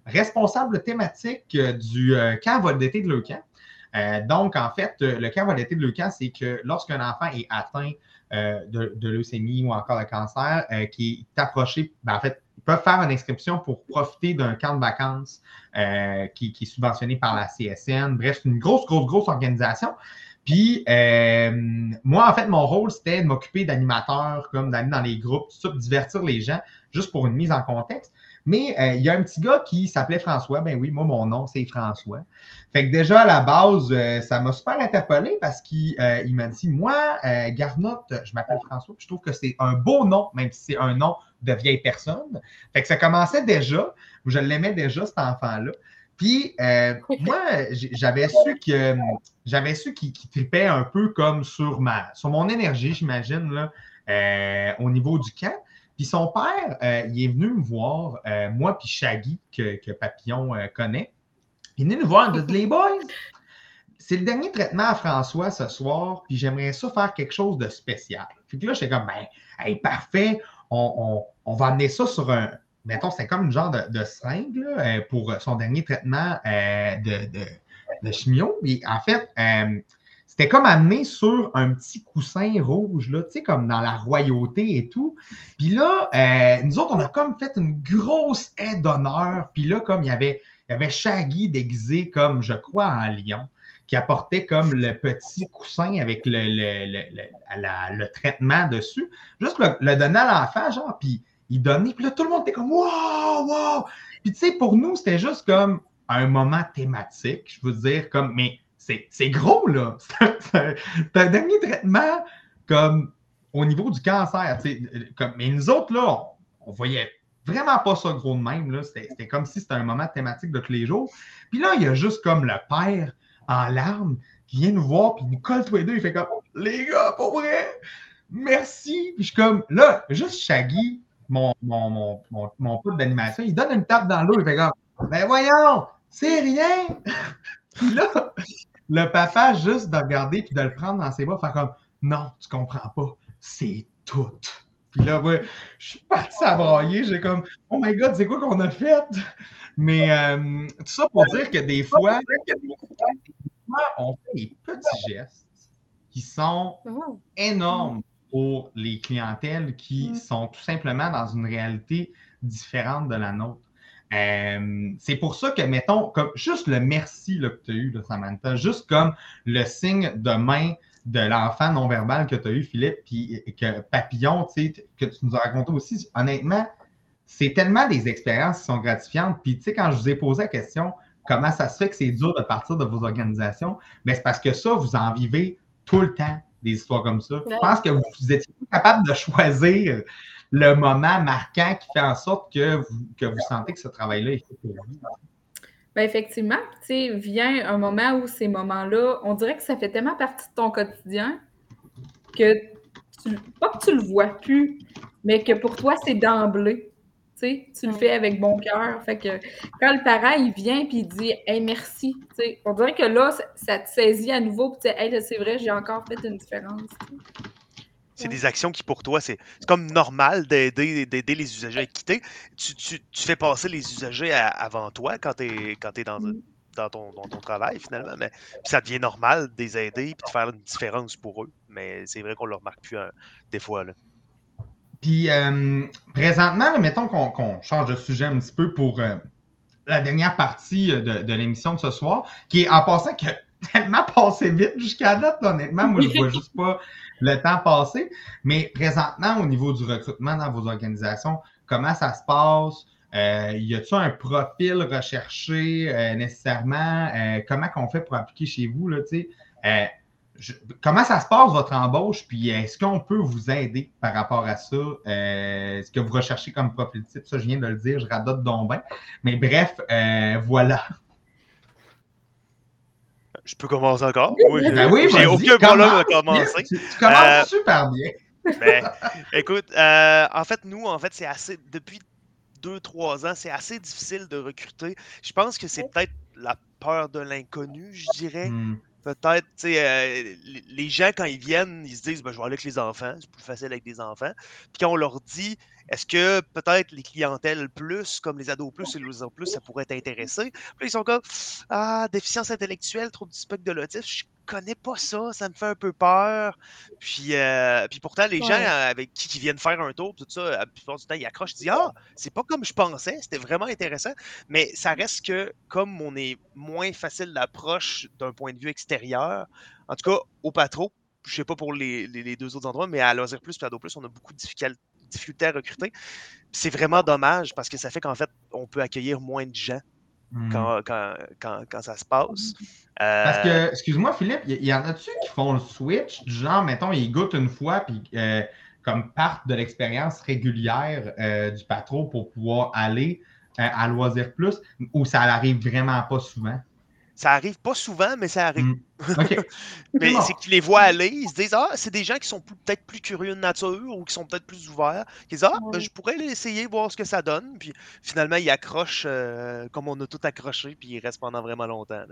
responsable thématique du camp vol d'été de Leucan. Donc, en fait, le camp vol d'été de Leucan, c'est que lorsqu'un enfant est atteint euh, de, leucémie ou encore de cancer euh, qui est approché, ben, en fait, ils peuvent faire une inscription pour profiter d'un camp de vacances euh, qui, est subventionné par la CSN. Bref, c'est une grosse, grosse, grosse organisation. Puis, moi, en fait, mon rôle, c'était de m'occuper d'animateurs, comme d'aller dans les groupes, tout ça, divertir les gens, juste pour une mise en contexte. Mais il y a un petit gars qui s'appelait François. Ben oui, moi, mon nom, c'est François. Fait que déjà, à la base, euh, ça m'a super interpellé parce qu'il euh, m'a dit Moi, euh, Garnotte, je m'appelle François, puis je trouve que c'est un beau nom, même si c'est un nom de vieille personne. Fait que ça commençait déjà, je l'aimais déjà, cet enfant-là. Puis [LAUGHS] moi, j'avais su que j'avais su qu'il tripait un peu comme sur ma sur mon énergie, j'imagine, au niveau du camp. Puis son père, il est venu me voir, moi puis Shaggy, que, que Papillon connaît. Il est venu nous voir, Les boys, c'est le dernier traitement à François ce soir, puis j'aimerais ça faire quelque chose de spécial. Puis là, j'étais comme Ben, parfait, on, va amener ça sur un. Mettons, c'est comme une genre de, de seringue euh, pour son dernier traitement euh, de, de, chimio. Puis en fait, euh, c'était comme amené sur un petit coussin rouge, là, tu sais, comme dans la royauté et tout. Puis là, nous autres, on a comme fait une grosse aide d'honneur. Puis là, comme il y avait il y avait Shaggy déguisé comme, je crois, en lion, qui apportait comme le petit coussin avec le, le, traitement dessus. Juste le, le donner à l'enfant, genre, puis il donnait, puis là, tout le monde était comme Wow, wow! Puis tu sais, pour nous, c'était juste comme un moment thématique, je veux dire, comme, mais c'est gros, là. [LAUGHS] C'est un dernier traitement comme au niveau du cancer. Comme, mais nous autres, là, on voyait vraiment pas ça gros de même. C'était comme si c'était un moment thématique de tous les jours. Puis là, il y a juste comme le père en larmes qui vient nous voir, puis il nous colle tous les deux. Il fait comme Les gars, pour vrai, merci. Puis je suis comme là, juste Shaggy, mon, mon, mon, mon, mon pote d'animation, il donne une tape dans l'eau. Il fait comme Ben voyons, c'est rien. puis là, le papa, juste de regarder puis de le prendre dans ses bras, fait comme Non, tu comprends pas, c'est tout. Puis là, ouais, je suis parti à brailler. J'ai comme, oh my god, c'est quoi qu'on a fait? Mais euh, tout ça pour dire que des fois, on fait des petits gestes qui sont énormes pour les clientèles qui mm. sont tout simplement dans une réalité différente de la nôtre. Euh, c'est pour ça que, mettons, comme juste le merci que tu as eu, Samantha, juste comme le signe de main de l'enfant non-verbal que tu as eu, Philippe, puis que Papillon, tu sais, que tu nous as raconté aussi, honnêtement, c'est tellement des expériences qui sont gratifiantes. Puis, tu sais, quand je vous ai posé la question, comment ça se fait que c'est dur de partir de vos organisations, mais c'est parce que ça, vous en vivez tout le temps des histoires comme ça. Je pense que vous, étiez capable de choisir le moment marquant qui fait en sorte que vous, que vous sentez que ce travail-là est fait pour vous? Ben effectivement, tu sais, vient un moment où ces moments-là, on dirait que ça fait tellement partie de ton quotidien que tu, pas que tu le vois plus, mais que pour toi, c'est d'emblée. Tu sais, tu le fais avec bon cœur. Fait que quand le parent, il vient et il dit Hey, merci, tu sais, on dirait que là, ça, te saisit à nouveau, puis tu sais, hey, c'est vrai, j'ai encore fait une différence. C'est des actions qui, pour toi, c'est comme normal d'aider les usagers à quitter. Tu, tu, fais passer les usagers avant toi quand tu es, quand es dans, mm. dans, ton, ton, travail, finalement. Mais ça devient normal de les aider et de faire une différence pour eux. Mais c'est vrai qu'on ne le remarque plus hein, des fois. Là. Puis, euh, présentement, mettons qu'on change de sujet un petit peu pour euh, la dernière partie euh, de, de l'émission de ce soir, qui est en passant que [LAUGHS] tellement passé vite jusqu'à date, honnêtement. Moi, je ne vois [LAUGHS] juste pas le temps passé. Mais présentement, au niveau du recrutement dans vos organisations, comment ça se passe? Euh, y a-t-il un profil recherché euh, nécessairement? Euh, comment qu'on fait pour appliquer chez vous? Là, comment ça se passe, votre embauche? Puis est-ce qu'on peut vous aider par rapport à ça? est-ce que vous recherchez comme profil type? Ça, je viens de le dire, je radote donc bien. Mais bref, voilà. Je peux commencer encore? Oui, ben oui j'ai aucun problème de commencer. Tu, commences euh, super bien. [LAUGHS] Ben, écoute, euh, en fait, nous, en fait, c'est assez. Depuis 2-3 ans, c'est assez difficile de recruter. Je pense que c'est peut-être la peur de l'inconnu, je dirais. Hmm. Peut-être, tu sais, euh, les gens, quand ils viennent, ils se disent, ben, je vais aller avec les enfants, c'est plus facile avec des enfants. Puis quand on leur dit, est-ce que peut-être les clientèles plus, comme les ados plus et les en plus, ça pourrait t'intéresser? Puis ils sont comme, ah, déficience intellectuelle, trouble du spectre de l'autisme, je connais pas ça, ça me fait un peu peur. Puis, euh, puis pourtant, les gens avec qui, qui viennent faire un tour, tout ça, la plupart du temps, ils accrochent, ils disent, ah, c'est pas comme je pensais, c'était vraiment intéressant. Mais ça reste que, comme on est moins facile d'approche d'un point de vue extérieur, en tout cas, au patro, je sais pas pour les, les, deux autres endroits, mais à Loisir Plus et à Plus, on a beaucoup de difficultés à recruter. C'est vraiment dommage parce que ça fait qu'en fait, on peut accueillir moins de gens hmm. quand, quand, quand, quand, ça se passe. Parce que, euh, excuse-moi, Philippe, il y, en a-tu qui font le switch, du genre, mettons, ils goûtent une fois, puis euh, comme partent de l'expérience régulière euh, du patron pour pouvoir aller à Loisir Plus, ou ça n'arrive vraiment pas souvent? Ça arrive pas souvent, mais ça arrive. Hmm. [LAUGHS] mais c'est qu'ils les voient aller, ils se disent Ah, c'est des gens qui sont peut-être plus curieux de nature ou qui sont peut-être plus ouverts. Ils disent Ah, ben, je pourrais les essayer, voir ce que ça donne. Puis finalement, ils accrochent euh, comme on a tout accroché, puis ils restent pendant vraiment longtemps.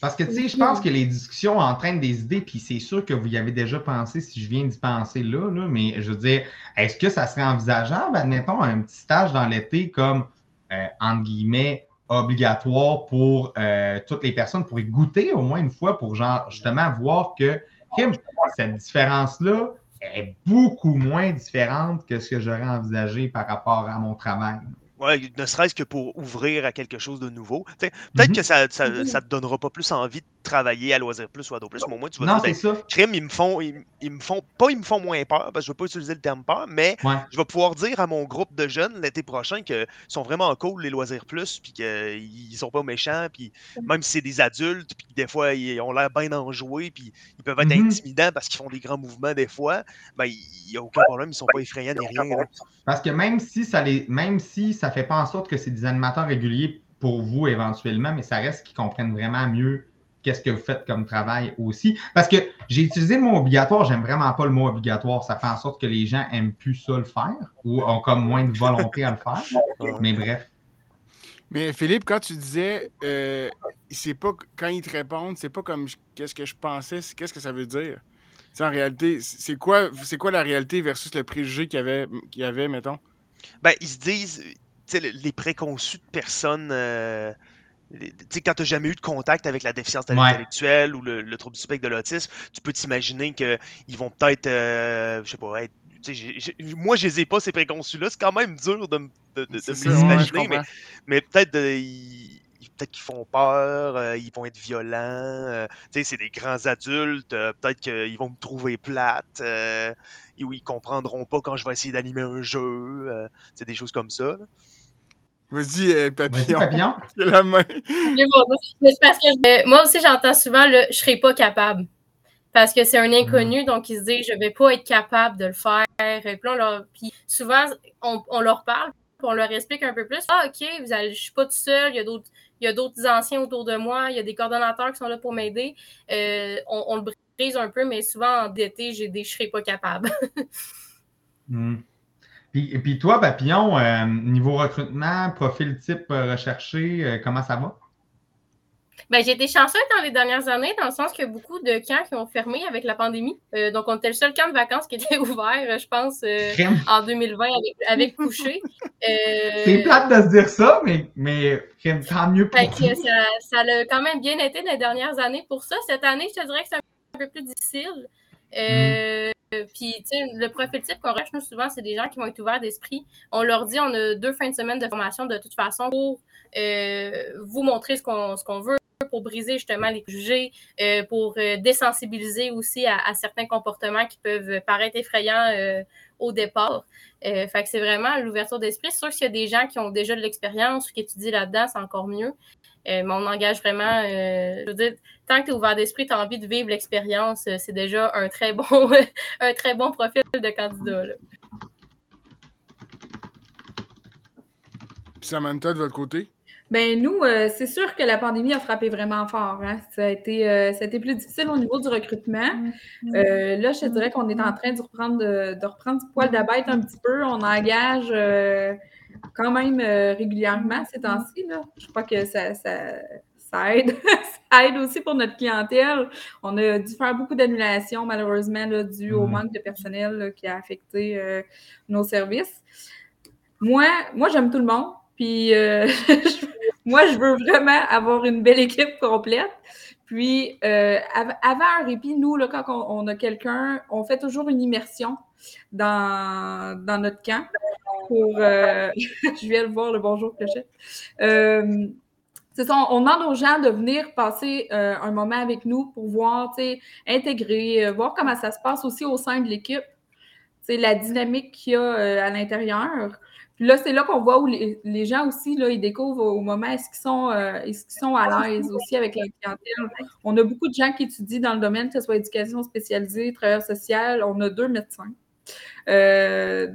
Parce que, tu sais, je pense que les discussions entraînent des idées, puis c'est sûr que vous y avez déjà pensé si je viens d'y penser là, là, mais je veux dire, est-ce que ça serait envisageable, admettons, un petit stage dans l'été comme, euh, entre guillemets, obligatoire pour euh, toutes les personnes pour y goûter au moins une fois pour genre justement voir que Kim, cette différence-là est beaucoup moins différente que ce que j'aurais envisagé par rapport à mon travail. Oui, ne serait-ce que pour ouvrir à quelque chose de nouveau. Peut-être mhm. que ça ne te donnera pas plus envie de travailler à Loisir Plus ou à d'autres Plus, mais au moins tu vas non, dire, ben, crime, ils me font, ils, me font, pas ils me font moins peur, parce que je ne vais pas utiliser le terme peur, mais je vais pouvoir dire à mon groupe de jeunes l'été prochain qu'ils sont vraiment cool, les Loisirs Plus, puis qu'ils sont pas méchants, puis même si c'est des adultes, puis des fois ils ont l'air bien enjoués, puis ils peuvent être mhm. intimidants parce qu'ils font des grands mouvements des fois, ben il n'y a aucun problème, ils sont pas effrayants ni rien. Parce que même si ça les, même si ça fait pas en sorte que c'est des animateurs réguliers pour vous éventuellement, mais ça reste qu'ils comprennent vraiment mieux qu'est-ce que vous faites comme travail aussi. Parce que j'ai utilisé le mot obligatoire, j'aime vraiment pas le mot obligatoire. Ça fait en sorte que les gens aiment plus ça le faire ou ont comme moins de volonté à le faire. [LAUGHS] Mais bref. Mais Philippe, quand tu disais, euh, c'est pas quand ils te répondent, c'est pas comme qu'est-ce que je pensais, qu'est-ce que ça veut dire? en réalité, c'est quoi, c'est quoi la réalité versus le préjugé qu'il y avait, qu'il y avait mettons? Ben, ils se disent, les préconçus de personnes. Euh, quand tu n'as jamais eu de contact avec la déficience intellectuelle ou le, trouble du spectre de l'autisme, tu peux t'imaginer qu'ils vont peut-être, euh, je sais pas, être moi, je les ai pas, ces préconçus-là. C'est quand même dur de, de, imaginer, mais, peut-être peut-être qu'ils font peur, euh, ils vont être violents. Euh, c'est des grands adultes. peut-être qu'ils vont me trouver plate. ou ils comprendront pas quand je vais essayer d'animer un jeu. c'est des choses comme ça. Vas-y, euh, papillon. papillon. [LAUGHS] la main. parce que moi aussi, j'entends souvent le je serai pas capable. Parce que c'est un inconnu, donc ils se disent je vais pas être capable de le faire. Puis, souvent, on, leur parle, puis on leur explique un peu plus. Ah, OK, vous allez, je suis pas tout seul, il y a d'autres. Il y a d'autres anciens autour de moi, il y a des coordonnateurs qui sont là pour m'aider. Euh, on, le brise un peu, mais souvent en DT, j'ai des je serai pas capable. mm. Puis, puis toi, Papillon, euh, niveau recrutement, profil type euh, recherché, euh, comment ça va? Ben, j'ai été chanceuse dans les dernières années, dans le sens a beaucoup de camps qui ont fermé avec la pandémie. donc, on était le seul camp de vacances qui [LAUGHS] était ouvert, je pense, en 2020 avec, avec Couché. C'est plate de se dire ça, mais, mais tant mieux pour ça, ça a quand même bien été les dernières années pour ça. Cette année, je te dirais que c'est un peu plus difficile. Mm. Euh, puis, tu sais, le profil type qu'on recherche, nous, souvent, c'est des gens qui vont être ouverts d'esprit. On leur dit, on a deux fins de semaine de formation de toute façon pour euh, vous montrer ce qu'on veut, pour briser justement les préjugés, euh, pour désensibiliser aussi à, certains comportements qui peuvent paraître effrayants au départ. fait que c'est vraiment l'ouverture d'esprit. C'est sûr qu'il y a des gens qui ont déjà de l'expérience ou qui étudient là-dedans, c'est encore mieux. Mais on engage vraiment, je veux dire, tant que tu es ouvert d'esprit, tu as envie de vivre l'expérience, euh, c'est déjà un très bon, [LAUGHS] un très bon profil de candidat. Samantha, de votre côté? Ben nous, euh, c'est sûr que la pandémie a frappé vraiment fort. Hein. Ça, a été, euh, plus difficile au niveau du recrutement. Mm-hmm. là, je dirais qu'on est en train de reprendre, de, reprendre du poil de bête un petit peu. On engage quand même régulièrement ces temps-ci. Je crois que ça, ça, aide. [LAUGHS] ça aide aussi pour notre clientèle. On a dû faire beaucoup d'annulations, malheureusement, là, dû au manque de personnel qui a affecté nos services. Moi, moi j'aime tout le monde. Puis [LAUGHS] moi, je veux vraiment avoir une belle équipe complète. Puis, euh, avant un répit, nous, là, quand on, a quelqu'un, on fait toujours une immersion dans, notre camp pour. Euh, [LAUGHS] je viens de voir le bonjour Clochette. Euh, c'est ça, on, demande aux gens de venir passer un moment avec nous pour voir, intégrer, voir comment ça se passe aussi au sein de l'équipe, la dynamique qu'il y a à l'intérieur là, c'est là qu'on voit où les, gens aussi, là, ils découvrent au moment est-ce qu'ils sont, euh, sont à l'aise aussi avec la clientèle. On a beaucoup de gens qui étudient dans le domaine, que ce soit éducation spécialisée, travailleur social. On a deux médecins. Euh,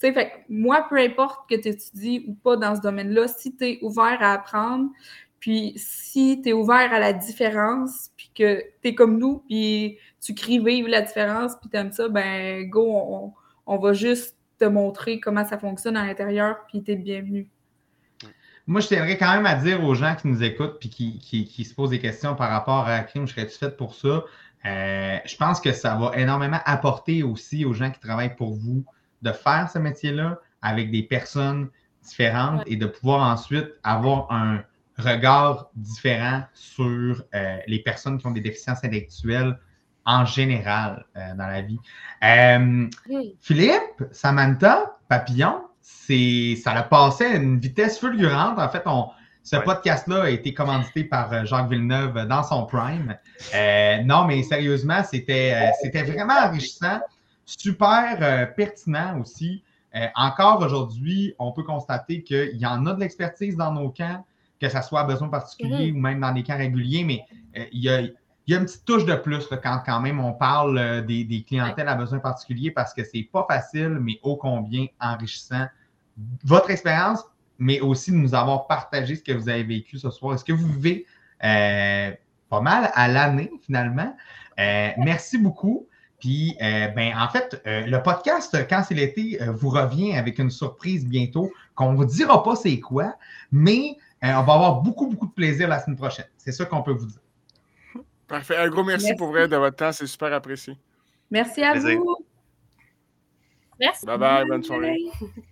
fait, moi, peu importe que tu étudies ou pas dans ce domaine-là, si tu es ouvert à apprendre, puis si tu es ouvert à la différence, puis que tu es comme nous, puis tu cries vive la différence, puis tu aimes ça, ben go, on, on va juste te montrer comment ça fonctionne à l'intérieur, puis tu es bienvenu. Moi, je tiendrais quand même à dire aux gens qui nous écoutent puis qui, se posent des questions par rapport à crime, je serais-tu faite pour ça? Euh, je pense que ça va énormément apporter aussi aux gens qui travaillent pour vous de faire ce métier-là avec des personnes différentes et de pouvoir ensuite avoir un regard différent sur euh, les personnes qui ont des déficiences intellectuelles en général euh, dans la vie. Euh, Philippe, Samantha, Papillon, c'est, ça a passé à une vitesse fulgurante. En fait, on, ce podcast-là a été commandité par Jacques Villeneuve dans son prime. non, mais sérieusement, c'était, c'était vraiment enrichissant, super pertinent aussi. encore aujourd'hui, on peut constater qu'il y en a de l'expertise dans nos camps, que ce soit à besoin particulier mm-hmm. ou même dans des camps réguliers, mais il y a il y a une petite touche de plus quand, quand même on parle euh, des, clientèles à besoins particuliers parce que c'est pas facile, mais ô combien enrichissant. Votre expérience, mais aussi de nous avoir partagé ce que vous avez vécu ce soir. Est-ce que vous vivez euh, pas mal à l'année finalement? Euh, merci beaucoup. Puis, ben, en fait, le podcast, quand c'est l'été, vous revient avec une surprise bientôt qu'on ne vous dira pas c'est quoi, mais on va avoir beaucoup, beaucoup de plaisir la semaine prochaine. C'est ça qu'on peut vous dire. Parfait. Un gros merci, pour vrai de votre temps. C'est super apprécié. Merci à vous. Merci. Bye bye. Bonne soirée. [LAUGHS]